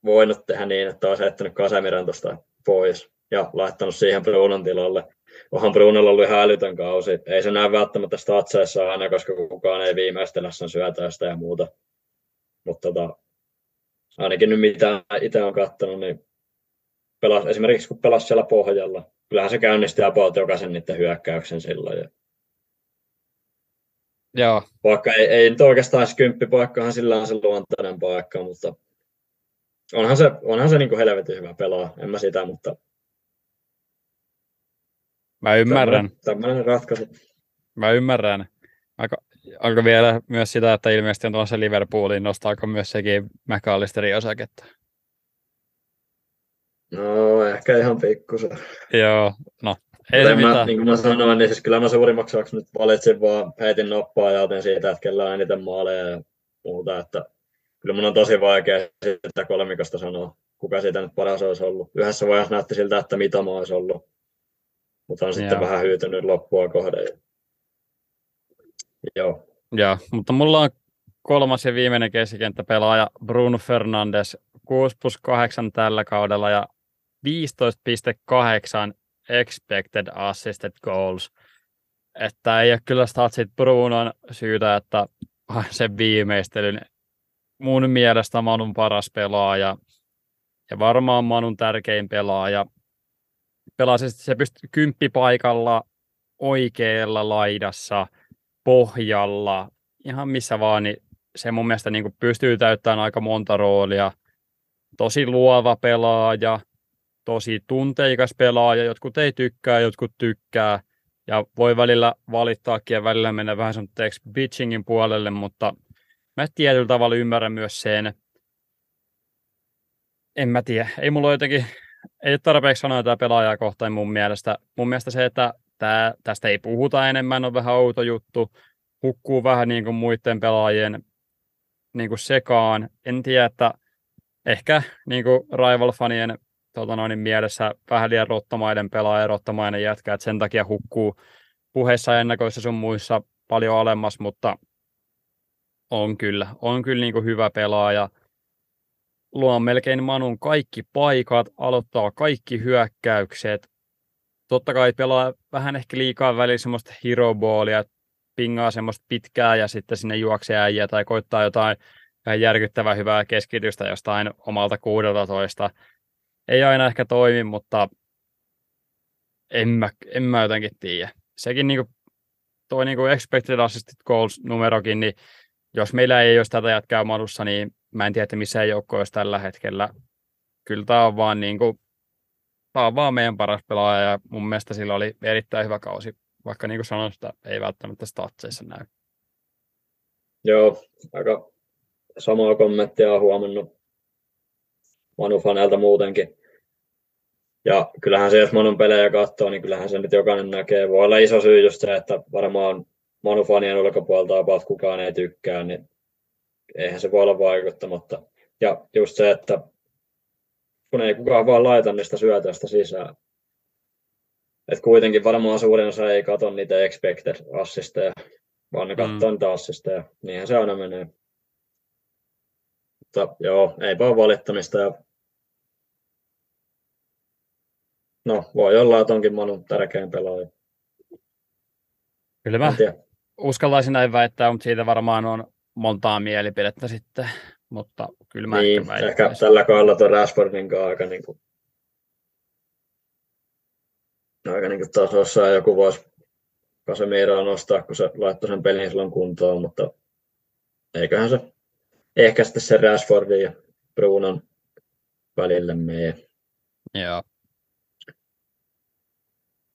voinut tehdä niin, että olisi heittänyt Kasemiran tuosta pois ja laittanut siihen Brunon tilalle. Onhan Brunolla ollut ihan älytön kausi. Ei se näy välttämättä statseissa aina, koska kukaan ei viimeistellä sen syötäistä ja muuta. Mutta tota, ainakin nyt mitä itse on katsonut, niin pelas, esimerkiksi kun pelasi siellä pohjalla, kyllähän se käynnisti about jokaisen niiden hyökkäyksen silloin. Ja Joo. Vaikka ei, ei nyt oikeastaan kymppipaikkahan sillä on se luontainen paikka, mutta onhan se, onhan se niin kuin helvetin hyvä pelaa, en mä sitä, mutta Mä ymmärrän. Tämmöinen ratkaisu. Mä ymmärrän. Aika, onko vielä myös sitä, että ilmeisesti on tuossa Liverpooliin, nostaako myös sekin McAllisterin osaketta? No, ehkä ihan pikkusen. Joo, no ei se mä, niin kuin mä sanoin, niin siis kyllä mä suurimmaksi osaksi nyt valitsin vaan, heitin noppaa ja otin siitä, että kellä on eniten maaleja ja muuta, että kyllä mun on tosi vaikea sitä kolmikosta sanoa, kuka siitä nyt paras olisi ollut. Yhdessä vaiheessa näytti siltä, että mitä mä olisi ollut, mutta on sitten Joo. vähän hyytynyt loppua kohden. Joo. Joo, mutta mulla on kolmas ja viimeinen keskikenttäpelaaja Bruno Fernandes, 6 plus 8 tällä kaudella ja 15,8 expected assisted goals. Että ei ole kyllä statsit Brunon syytä, että sen viimeistelyn mun mielestä Manun paras pelaaja ja varmaan Manun tärkein pelaaja. Pelasi, se pystyy kymppipaikalla oikealla laidassa, pohjalla, ihan missä vaan, niin se mun mielestä niin pystyy täyttämään aika monta roolia. Tosi luova pelaaja, tosi tunteikas pelaaja, jotkut ei tykkää, jotkut tykkää, ja voi välillä valittaakin ja välillä mennä vähän semmoiseksi bitchingin puolelle, mutta mä tietyllä tavalla ymmärrän myös sen, en mä tiedä, ei mulla jotenkin, ei ole tarpeeksi sanoa tätä pelaajaa kohtaan mun mielestä. Mun mielestä se, että tää, tästä ei puhuta enemmän, on vähän outo juttu, hukkuu vähän niin kuin muiden pelaajien niin kuin sekaan. En tiedä, että ehkä niin kuin rival-fanien tota noin, mielessä vähän liian rottamaiden pelaaja, rottamainen jätkä, että sen takia hukkuu puheissa ennakoissa sun muissa paljon alemmas, mutta on kyllä, on kyllä niin kuin hyvä pelaaja. Luo melkein Manun kaikki paikat, aloittaa kaikki hyökkäykset. Totta kai pelaa vähän ehkä liikaa välillä semmoista hero ballia, pingaa semmoista pitkää ja sitten sinne juoksee äijä tai koittaa jotain järkyttävää hyvää keskitystä jostain omalta 16 ei aina ehkä toimi, mutta en mä, en mä jotenkin tiedä. Sekin niinku, toi niinku expected assisted goals numerokin, niin jos meillä ei olisi tätä jätkää madussa, niin mä en tiedä, että missä joukko olisi tällä hetkellä. Kyllä tämä on vaan niinku, tää on vaan meidän paras pelaaja ja mun mielestä sillä oli erittäin hyvä kausi, vaikka niin kuin sanoin, sitä ei välttämättä statseissa näy. Joo, aika samaa kommenttia on huomannut Manu-faneilta muutenkin. Ja kyllähän se, jos Manun pelejä katsoo, niin kyllähän se nyt jokainen näkee. Voi olla iso syy just se, että varmaan Manu-fanien ulkopuolelta about kukaan ei tykkää, niin eihän se voi olla vaikuttamatta. Ja just se, että kun ei kukaan vaan laita niistä syötöistä sisään. Et kuitenkin varmaan suurin osa ei katso niitä expected assisteja, vaan ne katsoo mm. niitä assisteja. Niinhän se aina menee. Mutta joo, ei vaan valittamista ja No, voi olla, että onkin Manu tärkein pelaaja. Kyllä mä uskaltaisin näin väittää, mutta siitä varmaan on montaa mielipidettä sitten. Mutta kyllä mä niin, ehkä, ehkä tällä kohdalla tuon Rashfordin kanssa aika niin kuin, aika niin kuin tasossa joku voisi Casemiroa nostaa, kun se laittoi sen pelin silloin kuntoon, mutta eiköhän se ehkä sitten se Rashfordin ja Brunon välille mene. Joo,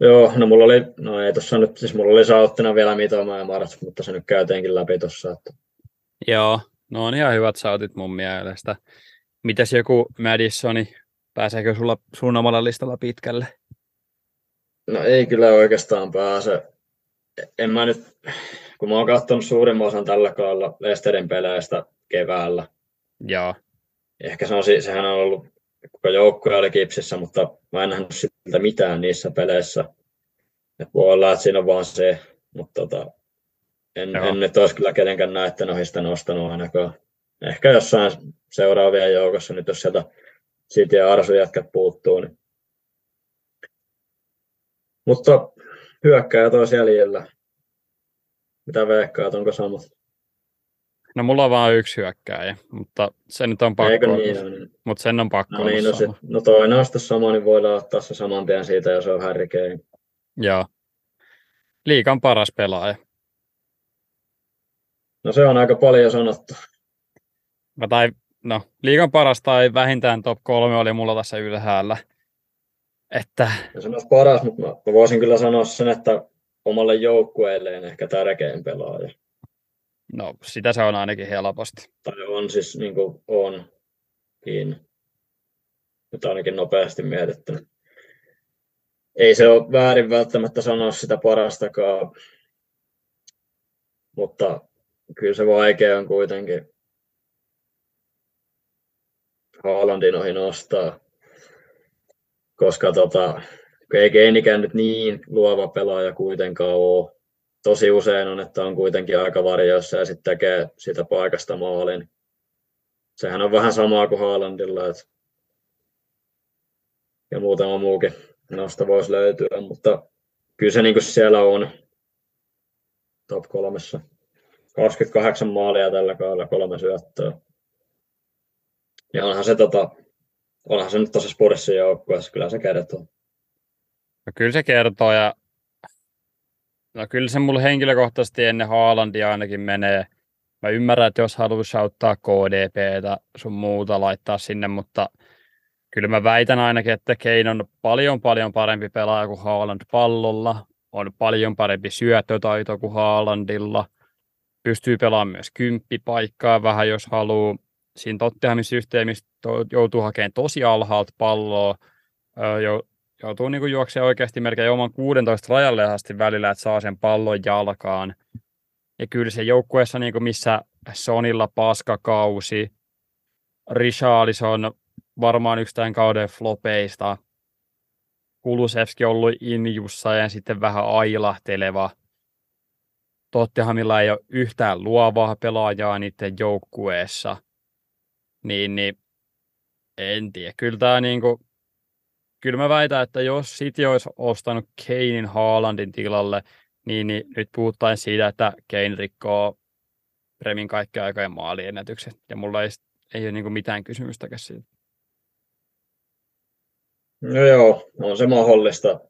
Joo, no mulla oli, no ei tossa nyt, siis mulla oli sauttina vielä Mitoma ja Mars, mutta se nyt käytiinkin läpi tossa. Että... Joo, no on ihan hyvät sautit mun mielestä. Mitäs joku Madisoni, pääseekö sulla sun omalla listalla pitkälle? No ei kyllä oikeastaan pääse. En mä nyt, kun mä oon katsonut suurimman osan tällä kaudella Lesterin peleistä keväällä. Joo. Ehkä se on, sehän on ollut koko joukkue oli kipsissä, mutta mä en nähnyt siltä mitään niissä peleissä. Et voi olla, että siinä on vaan se, mutta tota, en, en nyt olisi kyllä kenenkään näiden ohista nostanut ainakaan. ehkä jossain seuraavien joukossa, nyt jos sieltä City ja Arsu jätkät puuttuu. Niin. Mutta hyökkäjät on jäljellä. Mitä veikkaat, onko samat? No mulla on vain yksi hyökkääjä, mutta se nyt on pakko. Eikö niin, niin. Mutta sen on pakko no, niin, no, se, no toinen on sama, niin voidaan ottaa se saman tien siitä, jos on Harry Kane. Joo. Liikan paras pelaaja. No se on aika paljon sanottu. Tai, no, liikan paras tai vähintään top kolme oli mulla tässä ylhäällä. Että... Se on paras, mutta mä, mä voisin kyllä sanoa sen, että omalle joukkueelleen ehkä tärkein pelaaja. No, sitä se on ainakin helposti. Tai on siis, niin kuin onkin. Nyt ainakin nopeasti mietittynä. Ei se ole väärin välttämättä sanoa sitä parastakaan, mutta kyllä se vaikea on kuitenkin Haalandin ohi nostaa, koska tota, ei Keinikään nyt niin luova pelaaja kuitenkaan ole. Tosi usein on, että on kuitenkin aika varjoissa ja sitten tekee sitä paikasta maalin. Sehän on vähän samaa kuin Haalandilla, että ja muutama muukin nosta voisi löytyä, mutta kyllä se niin kuin siellä on top kolmessa. 28 maalia tällä kaudella, kolme syöttöä. Ja onhan se, tota, onhan se nyt tuossa Spurssin joukkueessa, kyllä se kertoo. No kyllä se kertoo ja no kyllä se mulle henkilökohtaisesti ennen Haalandia ainakin menee. Mä ymmärrän, että jos haluaisi auttaa KDPtä sun muuta laittaa sinne, mutta kyllä mä väitän ainakin, että Kein on paljon paljon parempi pelaaja kuin Haaland pallolla. On paljon parempi syöttötaito kuin Haalandilla. Pystyy pelaamaan myös kymppipaikkaa vähän, jos haluaa. Siinä Tottenhamin joutuu hakemaan tosi alhaalta palloa. Joutuu niin juoksemaan oikeasti melkein oman 16 rajalle asti välillä, että saa sen pallon jalkaan. Ja kyllä se joukkueessa, niin kuin missä Sonilla paskakausi, Richarlison varmaan yksi tämän kauden flopeista. Kulusevski ollut injussa ja sitten vähän ailahteleva. Tottenhamilla ei ole yhtään luovaa pelaajaa niiden joukkueessa. Niin, niin en tiedä. Kyllä tämä niinku, kyllä mä väitän, että jos City olisi ostanut Kanein Haalandin tilalle, niin, niin nyt puhutaan siitä, että Kane rikkoo Premin kaikkea aikojen maaliennätykset. Ja mulla ei, ei ole niin mitään kysymystäkään siitä. No joo, on se mahdollista.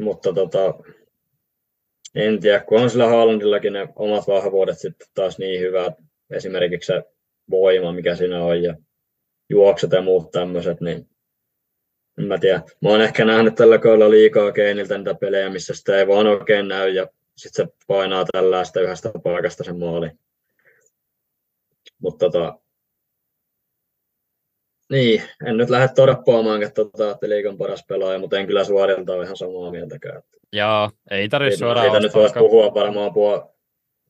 Mutta tota, en tiedä, kun on sillä Haalandillakin ne omat vahvuudet sitten taas niin hyvät, esimerkiksi se voima, mikä siinä on, ja juokset ja muut tämmöiset, niin en mä tiedä. Mä oon ehkä nähnyt tällä kaudella liikaa Keiniltä niitä pelejä, missä sitä ei vaan oikein näy, ja sitten se painaa tällaista yhdestä paikasta sen maali. Mutta tota, niin, en nyt lähde todappaamaan, että tota, liikan paras pelaaja, mutta en kyllä suorilta ole ihan samaa mieltäkään. Joo, ei tarvitse suoraan Siitä nyt voisi puhua varmaan puhua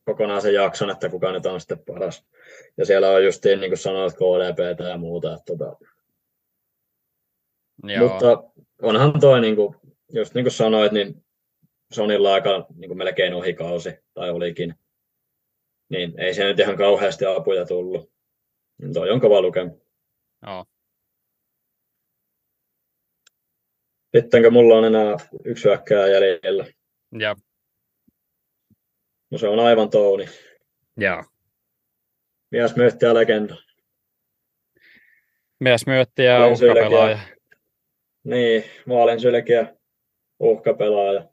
kokonaan sen jakson, että kuka nyt on sitten paras. Ja siellä on justiin, niin kuin sanoit, KDP ja muuta. Että, tota. Joo. Mutta onhan toi, niin kuin, just niin kuin sanoit, niin Sonilla aika niin kuin melkein ohikausi, tai olikin. Niin ei se nyt ihan kauheasti apuja tullut. Toi on kova lukema. Joo. Sittenkö mulla on enää yksi hyökkää jäljellä? Joo. No se on aivan Touni. Joo. Mies myötti ja legenda. Mies myötti ja uhkapelaaja. Niin, maalin sylkeä uhkapelaaja.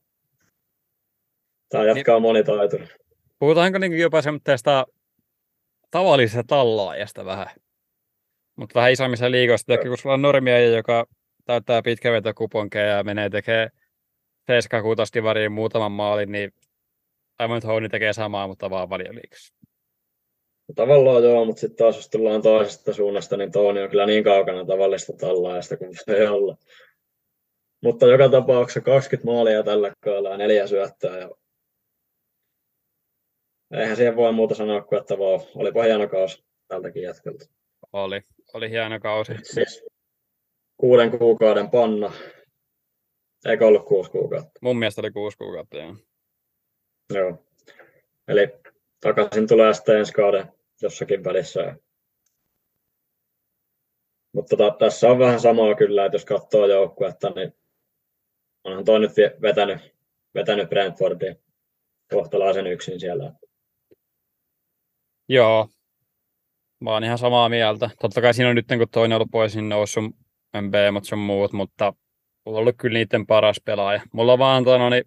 Tämä jatkaa niin, monitaituri. Puhutaanko niin jopa semmoista tavallisesta tallaajasta vähän? Mutta vähän isommissa liikoissa, kun sulla on normia, joka täyttää pitkävetokuponkeja ja menee tekee 76 variin muutaman maalin, niin aivan Houni tekee samaa, mutta vaan valioliikassa. Tavallaan joo, mutta sitten taas jos tullaan toisesta suunnasta, niin Tooni on kyllä niin kaukana tavallista tallaajasta kuin se ei olla. Mutta joka tapauksessa 20 maalia tällä kaudella ja neljä syöttää. Ja... Eihän siihen voi muuta sanoa kuin, että vaan olipa hieno kausi tältäkin jätkältä. Oli, oli hieno kausi. Siis kuuden kuukauden panna. Eikö ollut kuusi kuukautta? Mun mielestä oli kuusi kuukautta, joo. Joo. Eli takaisin tulee sitten ensi kauden jossakin välissä. Mutta tota, tässä on vähän samaa kyllä, että jos katsoo joukkuetta, niin onhan toi nyt vetänyt, vetänyt Brentfordia kohtalaisen yksin siellä. Joo, mä oon ihan samaa mieltä. Totta kai siinä on nyt, kun toinen on ollut pois, niin noussut MB, mutta on muut, mutta ollut kyllä niiden paras pelaaja. Mulla vaan tonne, niin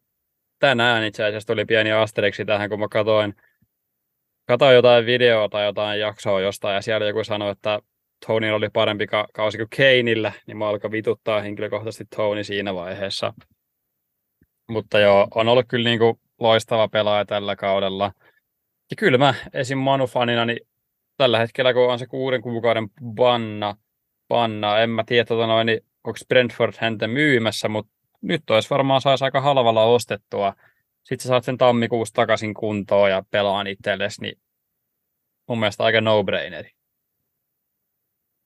tänään itse asiassa tuli pieni asteriksi tähän, kun mä katoin, katoin jotain videoa tai jotain jaksoa jostain, ja siellä joku sanoi, että Tony oli parempi ka- kausi kuin Keinillä, niin mä alkoi vituttaa henkilökohtaisesti Tony siinä vaiheessa. Mutta joo, on ollut kyllä niin kuin loistava pelaaja tällä kaudella. Ja kyllä mä esim. Manu-fanina, niin tällä hetkellä kun on se kuuden kuukauden banna, banna en mä tiedä, tota noin, niin onko Brentford häntä myymässä, mutta nyt olisi varmaan saisi aika halvalla ostettua. Sitten sä saat sen tammikuussa takaisin kuntoon ja pelaan itsellesi, niin mun mielestä aika no-braineri.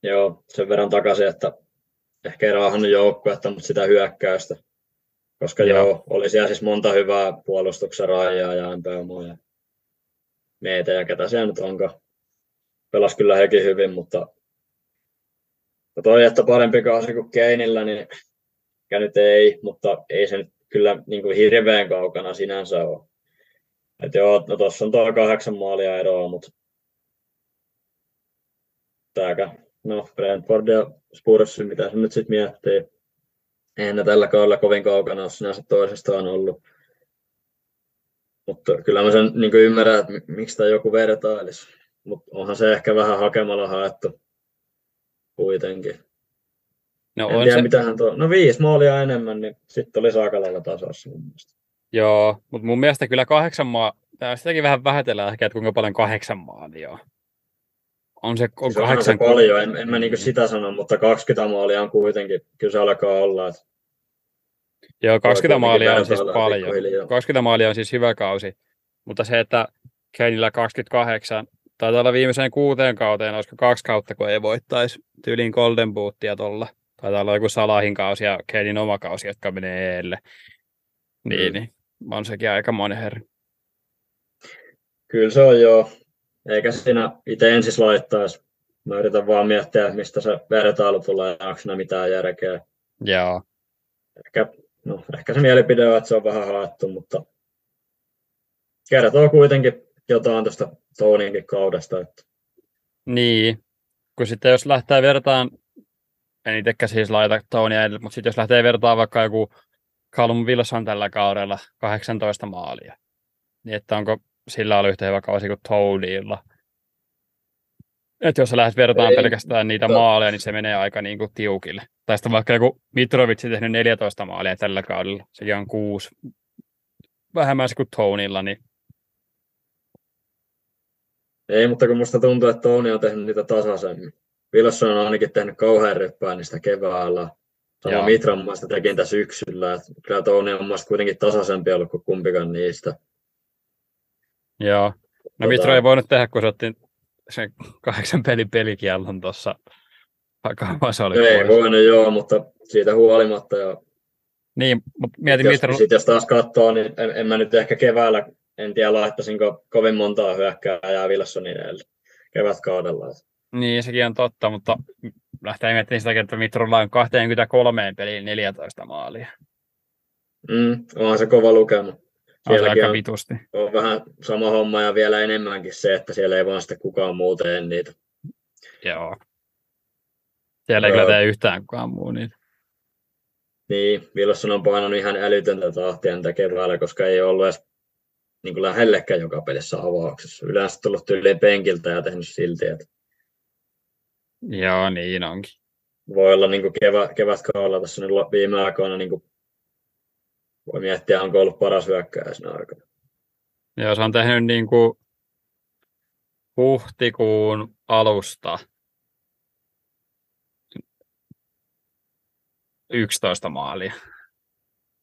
Joo, sen verran takaisin, että ehkä ei raahannut joukkuetta, mutta sitä hyökkäystä. Koska joo, joo oli siellä siis monta hyvää puolustuksen rajaa ja MPMO ja meitä ja ketä siellä nyt onkaan. Pelas kyllä hekin hyvin, mutta toi, että parempi kausi kuin Keinillä, niin ehkä nyt ei, mutta ei se nyt kyllä niin kuin hirveän kaukana sinänsä ole. Et joo, no tuossa on tuo kahdeksan maalia eroa, mutta tääkä, no Brentford ja Spurs, mitä se nyt sitten miettii. Eihän ne tällä kaudella kovin kaukana ole sinänsä toisestaan ollut. Mutta kyllä mä sen niin ymmärrän, että miksi tämä joku vertailisi. Mutta onhan se ehkä vähän hakemalla haettu kuitenkin. No, en on tiedä, se... mitähän tuo... No viisi maalia enemmän, niin sitten oli aika lailla tasassa mun mielestä. Joo, mutta mun mielestä kyllä kahdeksan maa... Sitäkin vähän vähätellään ehkä, että kuinka paljon kahdeksan maalia on. On se on siis kahdeksan... Se paljon, en, en mä niinku sitä sano, mutta 20 maalia on kuitenkin, kyllä se alkaa olla. Että... Joo, 20 maalia on siis paljon. 20 maalia on siis hyvä kausi. Mutta se, että Keinillä 28, taitaa olla viimeiseen kuuteen kauteen, olisiko kaksi kautta, kun ei voittaisi tyyliin Golden Bootia tuolla. Taitaa olla joku Salahin kausi ja Keinin oma kausi, jotka menee eelle. Niin, mm. niin on sekin aika monen herra. Kyllä se on joo. Eikä siinä itse ensin laittaisi. Mä yritän vaan miettiä, mistä se vertailu tulee, onko siinä mitään järkeä. Joo. Ehkä, no, ehkä se mielipide on, että se on vähän haettu, mutta kertoo kuitenkin jotain tuosta Toninkin kaudesta. Että... Niin, kun sitten jos lähtee vertaan, en itsekään siis laita Tonia edelle, mutta sitten jos lähtee vertaan vaikka joku Callum Wilson tällä kaudella 18 maalia, niin että onko sillä ollut yhtä hyvä kausi kuin Toadilla. Että jos sä lähdet vertaan Ei, pelkästään niitä to... maaleja, niin se menee aika niin kuin tiukille. Tai sitten vaikka joku Mitrovic tehnyt 14 maalia tällä kaudella, sekin on kuusi vähemmän kuin Tonilla, niin ei, mutta kun musta tuntuu, että Tony on tehnyt niitä tasaisemmin. Wilson on ainakin tehnyt kauhean ryppää niistä keväällä. Sama Joo. Mitran muista tekin tässä syksyllä. Että kyllä Tony on muista kuitenkin tasaisempi ollut kuin kumpikaan niistä. Joo. No tota... Mitra ei voinut tehdä, kun se otti sen kahdeksan pelin pelikiellon tuossa se oli Ei pois. voinut joo, mutta siitä huolimatta. Ja... Niin, mutta mietin jos, Mitra... Sit jos taas katsoo, niin en, en mä nyt ehkä keväällä en tiedä laittaisinko kovin montaa hyökkääjää Wilsonin kevätkaudella. Niin, sekin on totta, mutta lähtee miettimään sitä, että Mitrolla on 23 peliin 14 maalia. Mm, onhan se kova lukema. On se aika vitusti. On vähän sama homma ja vielä enemmänkin se, että siellä ei vaan sitten kukaan muu tee niitä. Joo. Siellä ei kyllä tee yhtään kukaan muu niitä. Niin, Wilson on painanut ihan älytöntä tahtia keväällä, koska ei ollut edes niin kuin lähellekään joka pelissä avauksessa. Yleensä tullut tyyliin penkiltä ja tehnyt silti, että Joo, niin onkin. Voi olla niin kevä, kevätkaudella tässä nyt viime aikoina, niin kuin, voi miettiä, onko ollut paras hyökkäjä siinä aikana. Joo, se on tehnyt niin kuin huhtikuun alusta 11 maalia.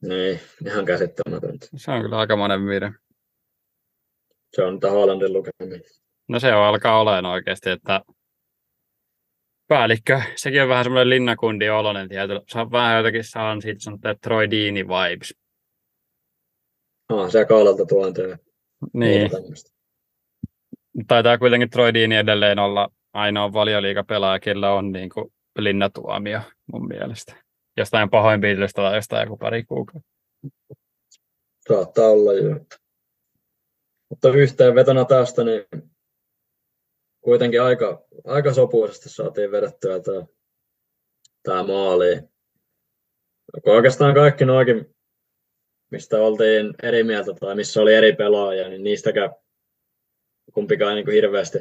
Niin, ihan käsittämätöntä. Se on kyllä aika monen viiden. Se on Haalandin lukemia. No se on, alkaa olemaan oikeasti, että päällikkö, sekin on vähän semmoinen linnakundi oloinen tietyllä. Se on vähän jotakin saan siitä sanotaan Troy Dini vibes. Ah, se kaulalta tuonteen. Niin. Taitaa kuitenkin Troy Dini edelleen olla ainoa valioliikapelaaja, kellä on niin kuin linnatuomio mun mielestä. Jostain pahoinpitelystä tai jostain joku pari kuukautta. Saattaa olla jo. Mutta yhteenvetona tästä, niin kuitenkin aika, aika sopuisesti saatiin vedettyä tämä, tämä maali. Oikeastaan kaikki noikin, mistä oltiin eri mieltä tai missä oli eri pelaajia, niin niistäkään kumpikaan niin kuin hirveästi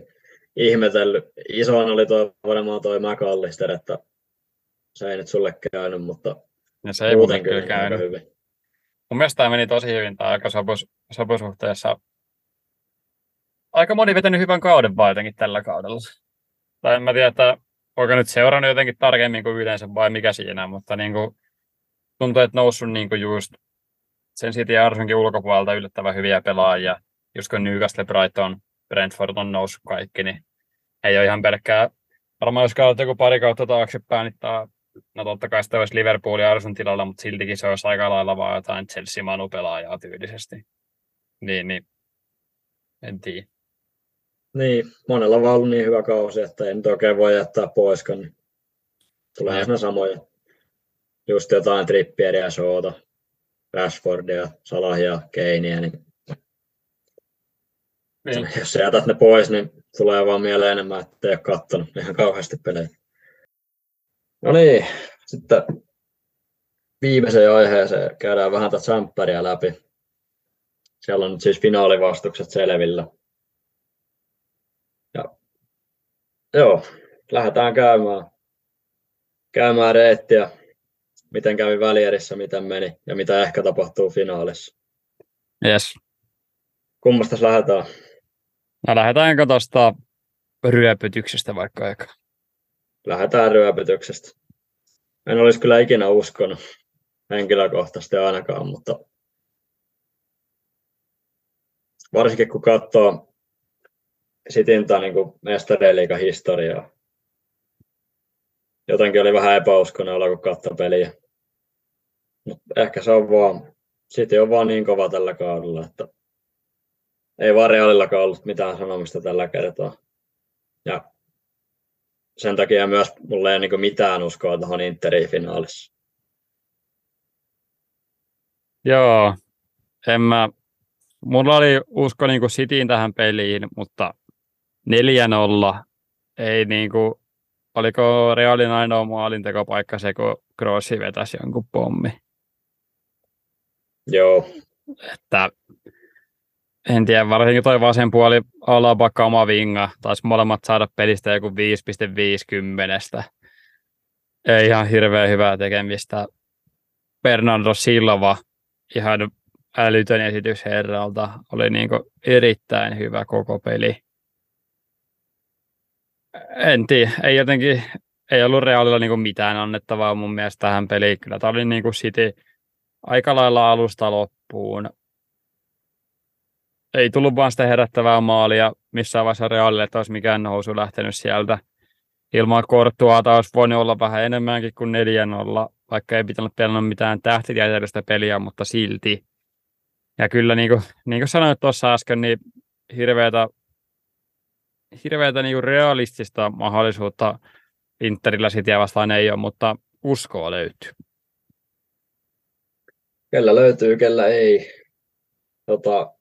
ihmetellyt. Isoan oli tuo varmaan toi McAllister, että se ei nyt sulle käynyt, mutta ja se ei muuten kyllä käynyt. Hyvin. Mun mielestä tämä meni tosi hyvin tämä aika sopus, sopusuhteessa. Aika moni vetänyt hyvän kauden vaan jotenkin tällä kaudella. Tai en mä tiedä, että onko nyt seurannut jotenkin tarkemmin kuin yleensä vai mikä siinä, mutta niin kuin, tuntuu, että noussut niin kuin just sen City ja Arsenalin ulkopuolelta yllättävän hyviä pelaajia. Just kun Newcastle, Brighton, Brentford on noussut kaikki, niin ei ole ihan pelkkää. Varmaan jos katsot joku pari kautta taaksepäin, niin tämä, no totta kai sitä olisi Liverpool ja Arsenal tilalla, mutta siltikin se olisi aika lailla vaan jotain Chelsea Manu pelaajaa tyylisesti. Niin, niin en tiedä. Niin, monella on ollut niin hyvä kausi, että en oikein voi jättää poiskaan. Niin tulee no. samoja. Just jotain Trippieriä, Soota, Rashfordia, Salahia, Keiniä, niin niin. Jos sä jätät ne pois, niin tulee vaan mieleen enemmän, että ei ole kattonut ihan kauheasti pelejä. No niin, sitten viimeiseen aiheeseen käydään vähän tätä sämppäriä läpi. Siellä on nyt siis finaalivastukset selvillä. Ja, joo, lähdetään käymään, käymään reittiä, miten kävi välierissä, miten meni ja mitä ehkä tapahtuu finaalissa. Yes. Kummasta lähdetään? No lähdetäänkö tuosta ryöpytyksestä vaikka aika? Lähdetään ryöpytyksestä. En olisi kyllä ikinä uskonut henkilökohtaisesti ainakaan, mutta varsinkin kun katsoo Sitintä niin mestariliikan historiaa. Jotenkin oli vähän epäuskonen olla, kun katsoi peliä. Mutta ehkä se on vaan, City on vaan niin kova tällä kaudella, että ei vaan Realillakaan ollut mitään sanomista tällä kertaa. Ja sen takia myös mulla ei ole niin mitään uskoa tuohon Interin finaalissa. Joo, en mä, mulla oli usko niin kuin Cityin tähän peliin, mutta 4-0 ei niin kuin, oliko Realin ainoa maalintekopaikka se, kun Grossi vetäisi jonkun pommi. Joo. Että en tiedä, varsinkin toi vasen puoli Alaba Kamavinga, taisi molemmat saada pelistä joku 5,50. Ei ihan hirveän hyvää tekemistä. Bernardo Silva, ihan älytön esitys herralta, oli niin erittäin hyvä koko peli. En tiedä, ei jotenkin, ei ollut Realilla niin mitään annettavaa mun mielestä tähän peliin. Kyllä tämä oli niin City aika lailla alusta loppuun ei tullut vaan sitä herättävää maalia missään vaiheessa Realille, että olisi mikään nousu lähtenyt sieltä. Ilman korttuata olisi voinut olla vähän enemmänkin kuin 4-0, vaikka ei pitänyt pelannut mitään tähtitieteellistä peliä, mutta silti. Ja kyllä niin kuin, niin kuin sanoit tuossa äsken, niin hirveätä, hirveätä niin realistista mahdollisuutta Interillä Cityä vastaan ei ole, mutta uskoa löytyy. Kellä löytyy, kellä ei. Tota,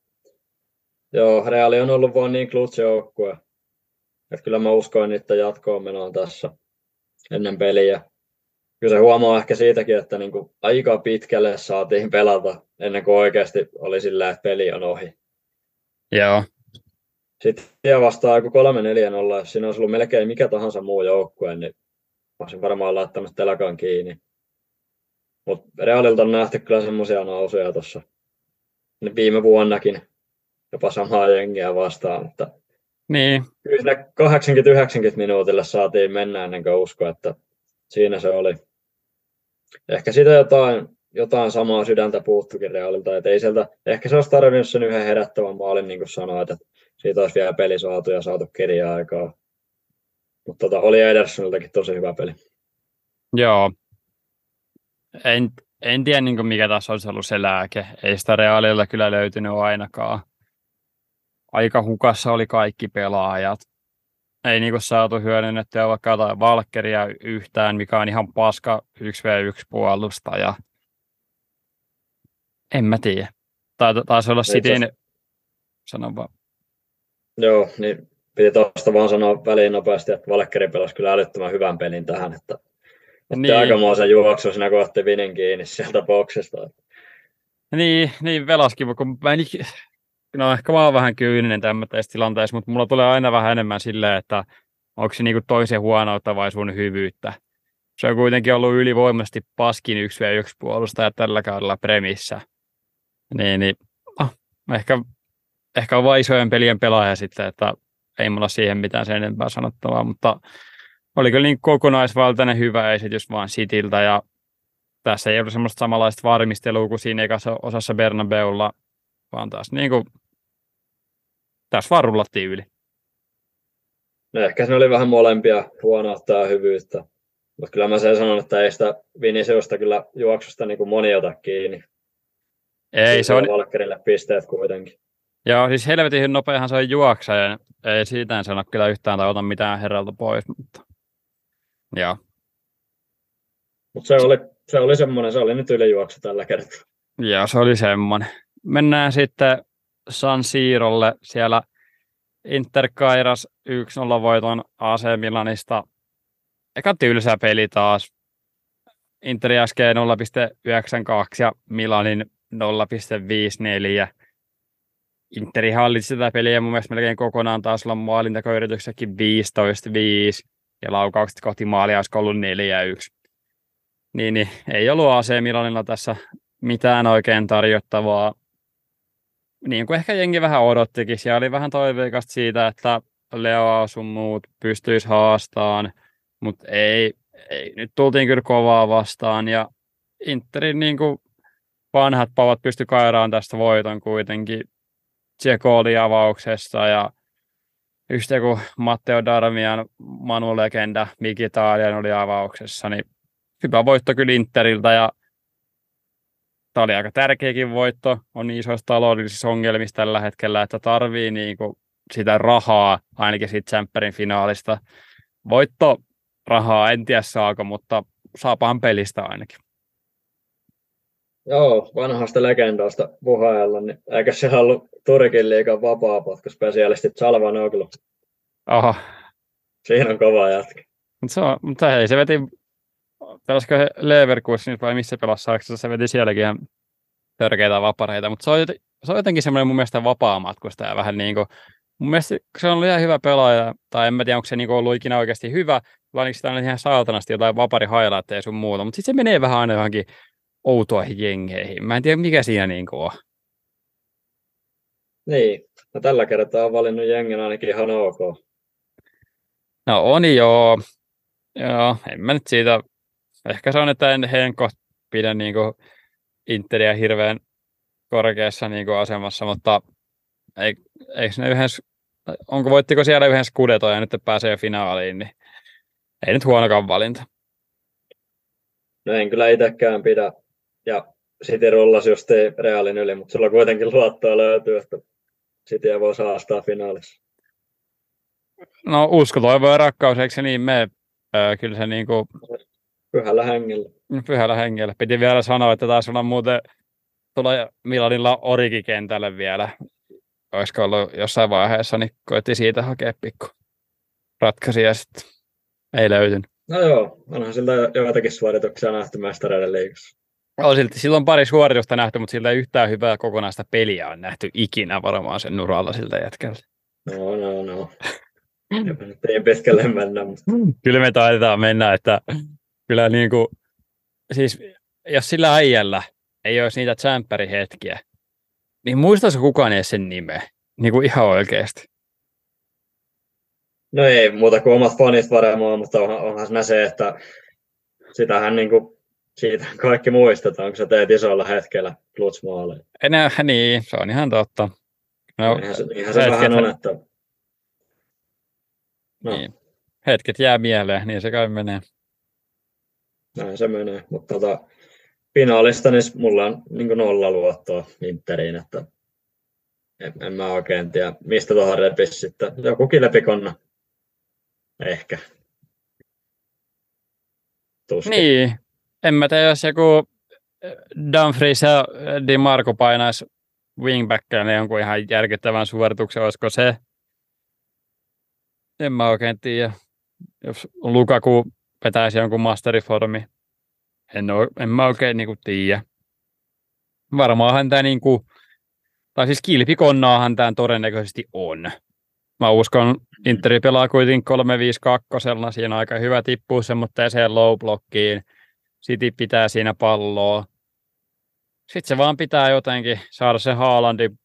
Joo, Reali on ollut vaan niin klutsi joukkue. Että kyllä mä uskoin niitä jatkoon menoon tässä ennen peliä. Kyllä se huomaa ehkä siitäkin, että niin kuin aika pitkälle saatiin pelata ennen kuin oikeasti oli sillä, että peli on ohi. Joo. Sitten vastaa joku 3-4-0, jos siinä olisi ollut melkein mikä tahansa muu joukkue, niin olisin varmaan laittanut telakan kiinni. Mutta Realilta on nähty kyllä semmoisia nousuja tuossa viime vuonnakin jopa samaa jengiä vastaan, mutta niin. kyllä 80-90 minuutille saatiin mennä ennen kuin usko, että siinä se oli. Ehkä sitä jotain, jotain samaa sydäntä puuttukin Realilta, että ei sieltä, ehkä se olisi tarvinnut sen yhden herättävän maalin, niin kuin sanoit, että siitä olisi vielä peli saatu ja saatu kirjaa aikaa. Mutta tota, oli Edersoniltakin tosi hyvä peli. Joo. En, en tiedä, niin mikä tässä olisi ollut se lääke. Ei sitä Realilla kyllä löytynyt ainakaan. aika hukassa oli kaikki pelaajat. Ei niinku saatu hyödynnettyä vaikka jotain Valkkeria yhtään, mikä on ihan paska 1v1 puolustaja. En mä tiedä. Taisi olla Cityn... Sano vaan. Joo, niin piti tuosta vaan sanoa väliin nopeasti, että Valkkeri pelasi kyllä älyttömän hyvän pelin tähän, että otti niin. aikamoisen juoksu siinä kohti Vinin kiinni sieltä boksista. Niin, niin velaskin, kun mä en, no ehkä mä oon vähän kyyninen tämmöisessä tilanteessa, mutta mulla tulee aina vähän enemmän silleen, että onko se niinku toisen huonoutta vai sun hyvyyttä. Se on kuitenkin ollut ylivoimaisesti paskin 1 v 1 puolustaja tällä kaudella premissä. Niin, niin oh, ehkä, ehkä on vain isojen pelien pelaaja sitten, että ei mulla siihen mitään sen enempää sanottavaa, mutta oli kyllä niin kokonaisvaltainen hyvä esitys vaan Cityltä ja tässä ei ollut semmoista samanlaista varmistelua kuin siinä ekassa osassa Bernabeulla, vaan taas niin kuin, tässä vaan rullattiin yli. No ehkä se oli vähän molempia huonoutta ja hyvyyttä. Mutta kyllä mä sen sanon, että ei sitä Viniciusta kyllä juoksusta niin kuin moni ota kiinni. Ei, se on... Valkkerille pisteet kuitenkin. Joo, siis helvetin nopeahan se on juoksa, ja ei siitä en sano kyllä yhtään tai ota mitään herralta pois, mutta joo. Mutta se oli, se oli semmoinen, se oli nyt ylijuoksu tällä kertaa. Joo, se oli semmoinen. Mennään sitten San Siirolle. Siellä Inter Kairas 1-0 voiton AC Milanista. Eka tylsä peli taas. Inter äsken 0,92 ja Milanin 0,54. Interi hallitsi tätä peliä mun mielestä melkein kokonaan taas olla maalintakoyrityksessäkin 15-5 ja laukaukset kohti maalia olisi ollut 4-1. Niin, niin, ei ollut AC Milanilla tässä mitään oikein tarjottavaa. Niin kuin ehkä jengi vähän odottikin. Siellä oli vähän toiveikasta siitä, että Leo sun muut pystyisi haastaan, mutta ei, ei, nyt tultiin kyllä kovaa vastaan ja Interin niin kuin vanhat pavat pysty kairaan tästä voiton kuitenkin. Tseko oli avauksessa ja just joku Matteo Darmian Manu Legenda, Mikitalian oli avauksessa, niin hyvä voitto kyllä Interiltä ja tämä oli aika tärkeäkin voitto, on niin isoissa taloudellisissa ongelmissa tällä hetkellä, että tarvii niin kuin sitä rahaa ainakin siitä Champerin finaalista. Voitto rahaa, en tiedä saako, mutta saapahan pelistä ainakin. Joo, vanhasta legendasta puheella, niin eikö se ollut Turkin liikan vapaa-potkuspesialisti Oglu? Oho. Siinä on kova jätkä. Mutta se, on, mutta hei, se veti, pelasiko Leverkusen vai missä pelasi Saksassa, se veti sielläkin ihan törkeitä vapareita, mutta se on, se on jotenkin semmoinen mun mielestä vapaa-matkustaja vähän niin kuin, mun mielestä se on ollut ihan hyvä pelaaja, tai en mä tiedä, onko se niin ollut ikinä oikeasti hyvä, vai onko sitä ihan saatanasti jotain vapari highlightteja sun muuta, mutta sitten se menee vähän aina johonkin outoihin jengeihin. Mä en tiedä, mikä siinä niin on. Niin, no tällä kertaa on valinnut jengen ainakin ihan ok. No on joo. Joo, en mä nyt siitä. Ehkä se on, että en henko pidä niin kuin Interia hirveän korkeassa niin kuin asemassa, mutta ei, eikö ne yhdessä, onko voittiko siellä yhdessä Scudetto ja nyt pääsee finaaliin, niin ei nyt huonokaan valinta. No en kyllä itsekään pidä ja City rullasi just Realin yli, mutta sulla kuitenkin luottoa löytyy, että Cityä voi saastaa finaalissa. No usko, toivo ja rakkaus, eikö se niin mene? Öö, kyllä se niin kuin... Pyhällä hengellä. Pyhällä hengellä. Piti vielä sanoa, että taas on muuten tulee Milanilla Origi-kentälle vielä. Olisiko ollut jossain vaiheessa, niin koitti siitä hakea pikku ratkaisuja sitten. Ei löytynyt. No joo, onhan siltä joitakin suorituksia nähty mestareiden liikassa. On silti, silloin pari suoritusta nähty, mutta siltä ei yhtään hyvää kokonaista peliä on nähty ikinä varmaan sen nuralla siltä jätkältä. No, no, no. ei pitkälle mennä. Mutta... Kyllä me taidetaan mennä, että kyllä niin kuin, siis jos sillä äijällä ei olisi niitä hetkiä, niin muistaisi kukaan edes sen nimeä, niin kuin ihan oikeasti. No ei muuta kuin omat fanit varmaan, mutta onhan, onhan se, että sitähän niin kuin siitä kaikki muistetaan, kun sä teet isolla hetkellä klutsmaaleja. Enää, niin, se on ihan totta. No, niinhän se, niinhän se vähän on, että... No. Niin. Hetket jää mieleen, niin se kai menee. Näin se menee, mutta tota, finaalista niin mulla on niin nolla luottoa Interiin, että en, en mä oikein tiedä, mistä tuohon repisi sitten. Joku kilepikonna. Ehkä. Tuskin. Niin. En mä tiedä, jos joku eh, Dumfries ja eh, Di Marco painaisi wingbackkille jonkun ihan järkyttävän suorituksen, olisiko se? En mä oikein tiedä. Jos Lukaku vetäisi jonkun masteriformi, en, ole, en mä oikein niinku tiedä. Varmaanhan tämä niinku, tai siis kilpikonnaahan tämä todennäköisesti on. Mä uskon, Interi pelaa kuitenkin 3-5-2, siinä on aika hyvä tippuu semmoiseen low blockiin. City pitää siinä palloa. Sitten se vaan pitää jotenkin saada se Haalandin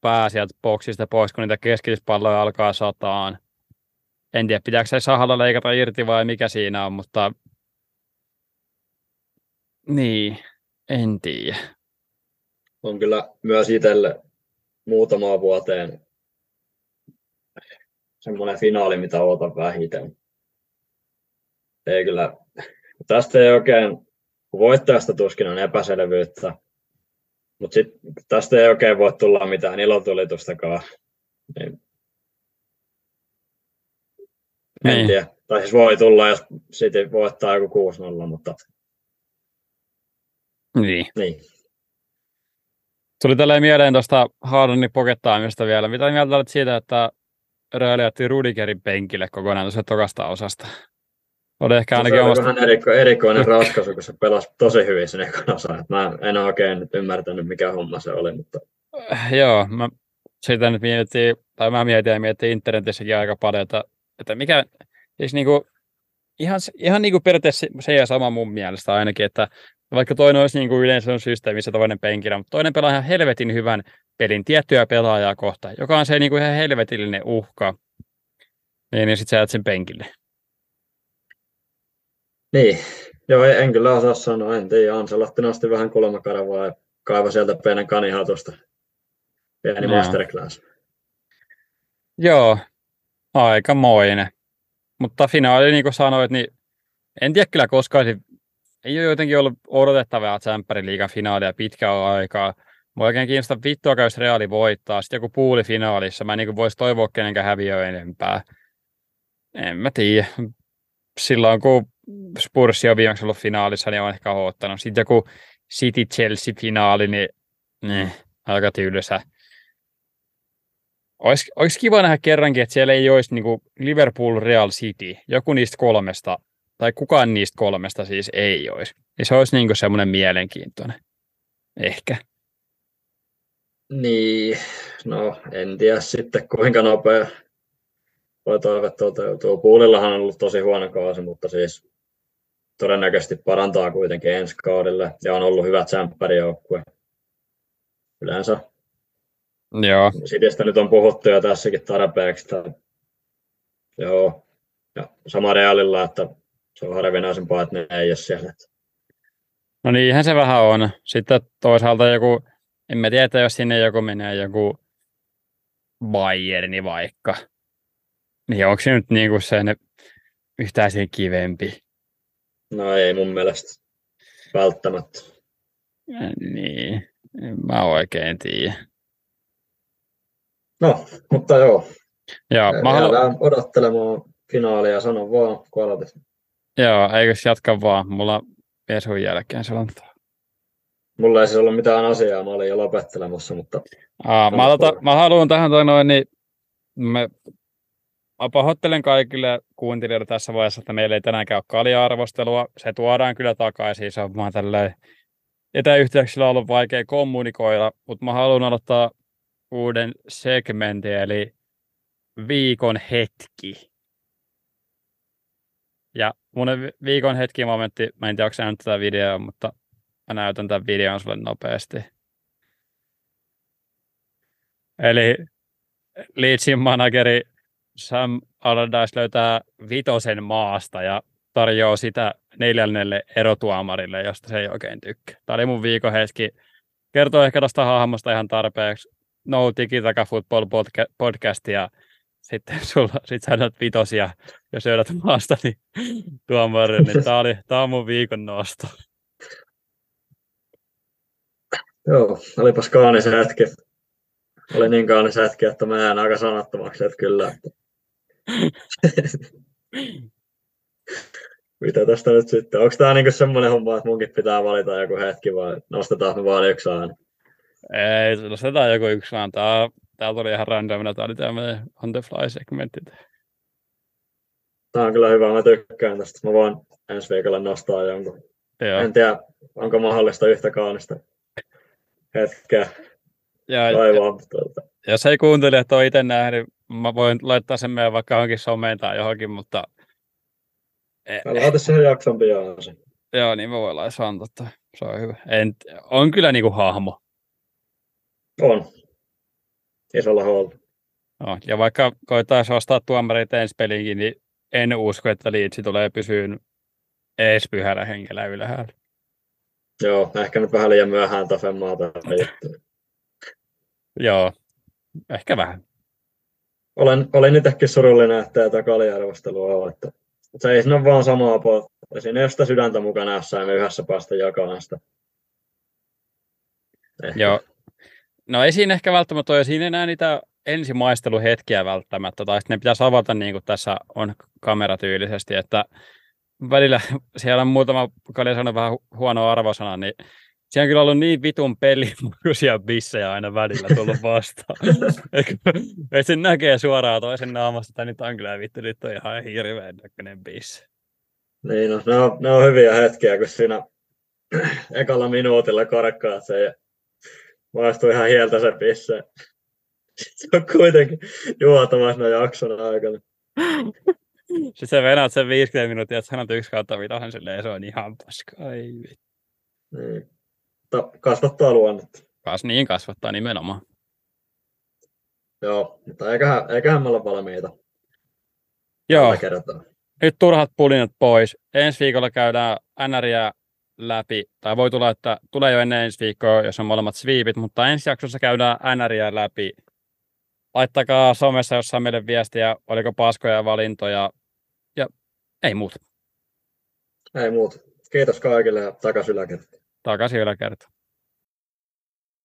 pää sieltä boksista pois, kun niitä keskityspalloja alkaa sataan. En tiedä, pitääkö se sahalla leikata irti vai mikä siinä on, mutta niin, en tiedä. On kyllä myös itselle muutamaan vuoteen semmoinen finaali, mitä odotan vähiten. Ei kyllä, tästä ei oikein, voittajasta tuskin on epäselvyyttä, mutta sit tästä ei oikein voi tulla mitään ilotulitustakaan. Niin. En niin. tiedä. Tai siis voi tulla, jos City voittaa joku 6-0, mutta... Niin. niin. Tuli tälleen mieleen tuosta Hardonin pokettaamista vielä. Mitä mieltä olet siitä, että Rööli otti Rudigerin penkille kokonaan tuosta tokasta osasta? Oli ehkä ainakin se omasta... vähän eriko, erikoinen ratkaisu, kun se pelasi tosi hyvin sen ekan osan. Mä en oikein nyt ymmärtänyt, mikä homma se oli. Mutta... Joo, mä sitä nyt mietin, tai mä mietin ja mietin internetissäkin aika paljon, että, että mikä, siis niinku, ihan, ihan niinku periaatteessa se ja sama mun mielestä ainakin, että vaikka toinen olisi niin kuin yleensä on systeemissä toinen penkillä, mutta toinen pelaa ihan helvetin hyvän pelin tiettyä pelaajaa kohtaan, joka on se niin kuin ihan helvetillinen uhka, niin, niin sitten sä jäät sen penkille. Niin, joo, en kyllä osaa sanoa, en tiedä. Anselotti nosti vähän kulmakaravaa ja kaiva sieltä pienen kanihatusta. Pieni joo. masterclass. Joo, aikamoinen. Mutta finaali, niin kuin sanoit, niin en tiedä kyllä koskaan ei ole jotenkin ollut odotettavaa Tsemppärin liigan finaalia pitkään aikaa. Mä oikein kiinnostaa vittua, jos Reali voittaa. Sitten joku puuli finaalissa. Mä en niin voisi toivoa kenenkään häviöä enempää. En mä tiedä. Silloin kun Spursi on viimeksi ollut finaalissa, niin on ehkä odottanut. Sitten joku City-Chelsea-finaali, niin ne, aika tylsä. Olisi, olisi kiva nähdä kerrankin, että siellä ei olisi niin Liverpool Real City, joku niistä kolmesta tai kukaan niistä kolmesta siis ei olisi. Niin se olisi niin semmoinen mielenkiintoinen. Ehkä. Niin, no en tiedä sitten kuinka nopea voi toive toteutuu. Puulillahan on ollut tosi huono kausi, mutta siis todennäköisesti parantaa kuitenkin ensi kaudelle ja on ollut hyvä tsemppärijoukkue yleensä. Joo. Sitistä nyt on puhuttu jo tässäkin tarpeeksi. Että, joo. Ja sama Realilla, että se on harvinaisempaa, että ne ei ole siellä. No niinhän se vähän on. Sitten toisaalta joku, en mä tiedä, jos sinne joku menee joku Bayerni vaikka, niin onko se nyt niinku sen yhtään sen kivempi? No ei mun mielestä välttämättä. Niin, en mä oikein tiedä. No, mutta joo. Joo, mä haluan... odottelemaan finaalia, sano vaan, kun aloitat. Joo, eikös jatka vaan. Mulla Esun jälkeen selontaa. Mulla ei siis ollut mitään asiaa, mä olin jo lopettelemassa, mutta... Aa, mä, aloitan, mä haluan tähän toi noin, niin me, mä pahoittelen kaikille kuuntelijoille tässä vaiheessa, että meillä ei tänäänkään ole kalja-arvostelua. Se tuodaan kyllä takaisin, se on vaan tälleen etäyhteyksillä ollut vaikea kommunikoida, mutta mä haluan aloittaa uuden segmentin, eli viikon hetki. Ja mun viikon hetki momentti, mä en tiedä, onko tätä videoa, mutta mä näytän tämän videon sulle nopeasti. Eli Leedsin manageri Sam Allardyce löytää vitosen maasta ja tarjoaa sitä neljännelle erotuomarille, josta se ei oikein tykkää. Tämä oli mun viikon hetki. Kertoo ehkä tuosta hahmosta ihan tarpeeksi. No Tiki Taka Football podcast ja sitten sulla, sit sä näet vitosia, jos löydät maasta, niin tuomarin, niin tää, oli, tää on mun viikon nosto. Joo, olipas kaunissa hetki. oli niin kaunis hetki, että mä jään aika sanattomaksi, että kyllä. Mitä tästä nyt sitten? Onko tämä niinku semmoinen homma, että munkin pitää valita joku hetki vai nostetaan me vaan yksi aina? Ei, nostetaan joku yksi vaan. Tää, tää tuli ihan randomina. Tämä oli tämmöinen on the fly segmentti. Tämä on kyllä hyvä, mä tykkään tästä. Mä voin ensi viikolla nostaa jonkun. Joo. En tiedä, onko mahdollista yhtä kaunista hetkeä ja, kaivaa. Ja, tuota. jos ei kuuntele, että on itse nähnyt, mä voin laittaa sen meidän vaikka johonkin someen tai johonkin, mutta... Mä laitan siihen jakson pian sen. Joo, niin mä voin laittaa totta. Se on hyvä. En, on kyllä niinku hahmo. On. Isolla huolta. No, ja vaikka koittaisi ostaa tuomarit ensi peliinkin, niin en usko, että liitsi tulee pysyyn ees pyhällä hengellä ylhäällä. Joo, ehkä nyt vähän liian myöhään Tafenmaata. Joo, ehkä vähän. Olen, olin itsekin surullinen, että tätä kaliarvostelua on. Että se ei siinä vaan samaa puolta. Siinä ei ole sitä sydäntä mukana jossain me yhdessä päästä jakamaan sitä. Ehkä. Joo. No ei siinä ehkä välttämättä ole, siinä enää niitä ensimaisteluhetkiä välttämättä, tai sitten ne pitäisi avata niin kuin tässä on kameratyylisesti, että välillä siellä on muutama, Kali sanoi vähän huono arvosana, niin siellä on kyllä ollut niin vitun pelimukuisia bissejä aina välillä tullut vastaan. että sen näkee suoraan toisen naamasta, että nyt on kyllä vittu, nyt on ihan hirveän näköinen bisse. Niin, no, ne, on, ne on hyviä hetkiä, kun siinä ekalla minuutilla korkkaa se ja maistuu ihan hieltä se pisse. Se on kuitenkin juotamassa jakson aikana. Sitten sä venät sen 50 minuuttia, että sanot yksi kautta vitosen silleen, se on ihan paska. Ei Niin. Kasvattaa luonnetta. Kas niin kasvattaa nimenomaan. Joo, mutta eiköhän, eiköhän me olla valmiita. Joo. Nyt turhat pulinat pois. Ensi viikolla käydään NRiä läpi, tai voi tulla, että tulee jo ennen ensi viikkoa, jos on molemmat sweepit, mutta ensi jaksossa käydään NRiä läpi. Laittakaa somessa jossain meille viestiä, oliko paskoja valintoja, ja ei muuta. Ei muuta. Kiitos kaikille ja takaisin yläkertaan. Takaisin yläkertaan.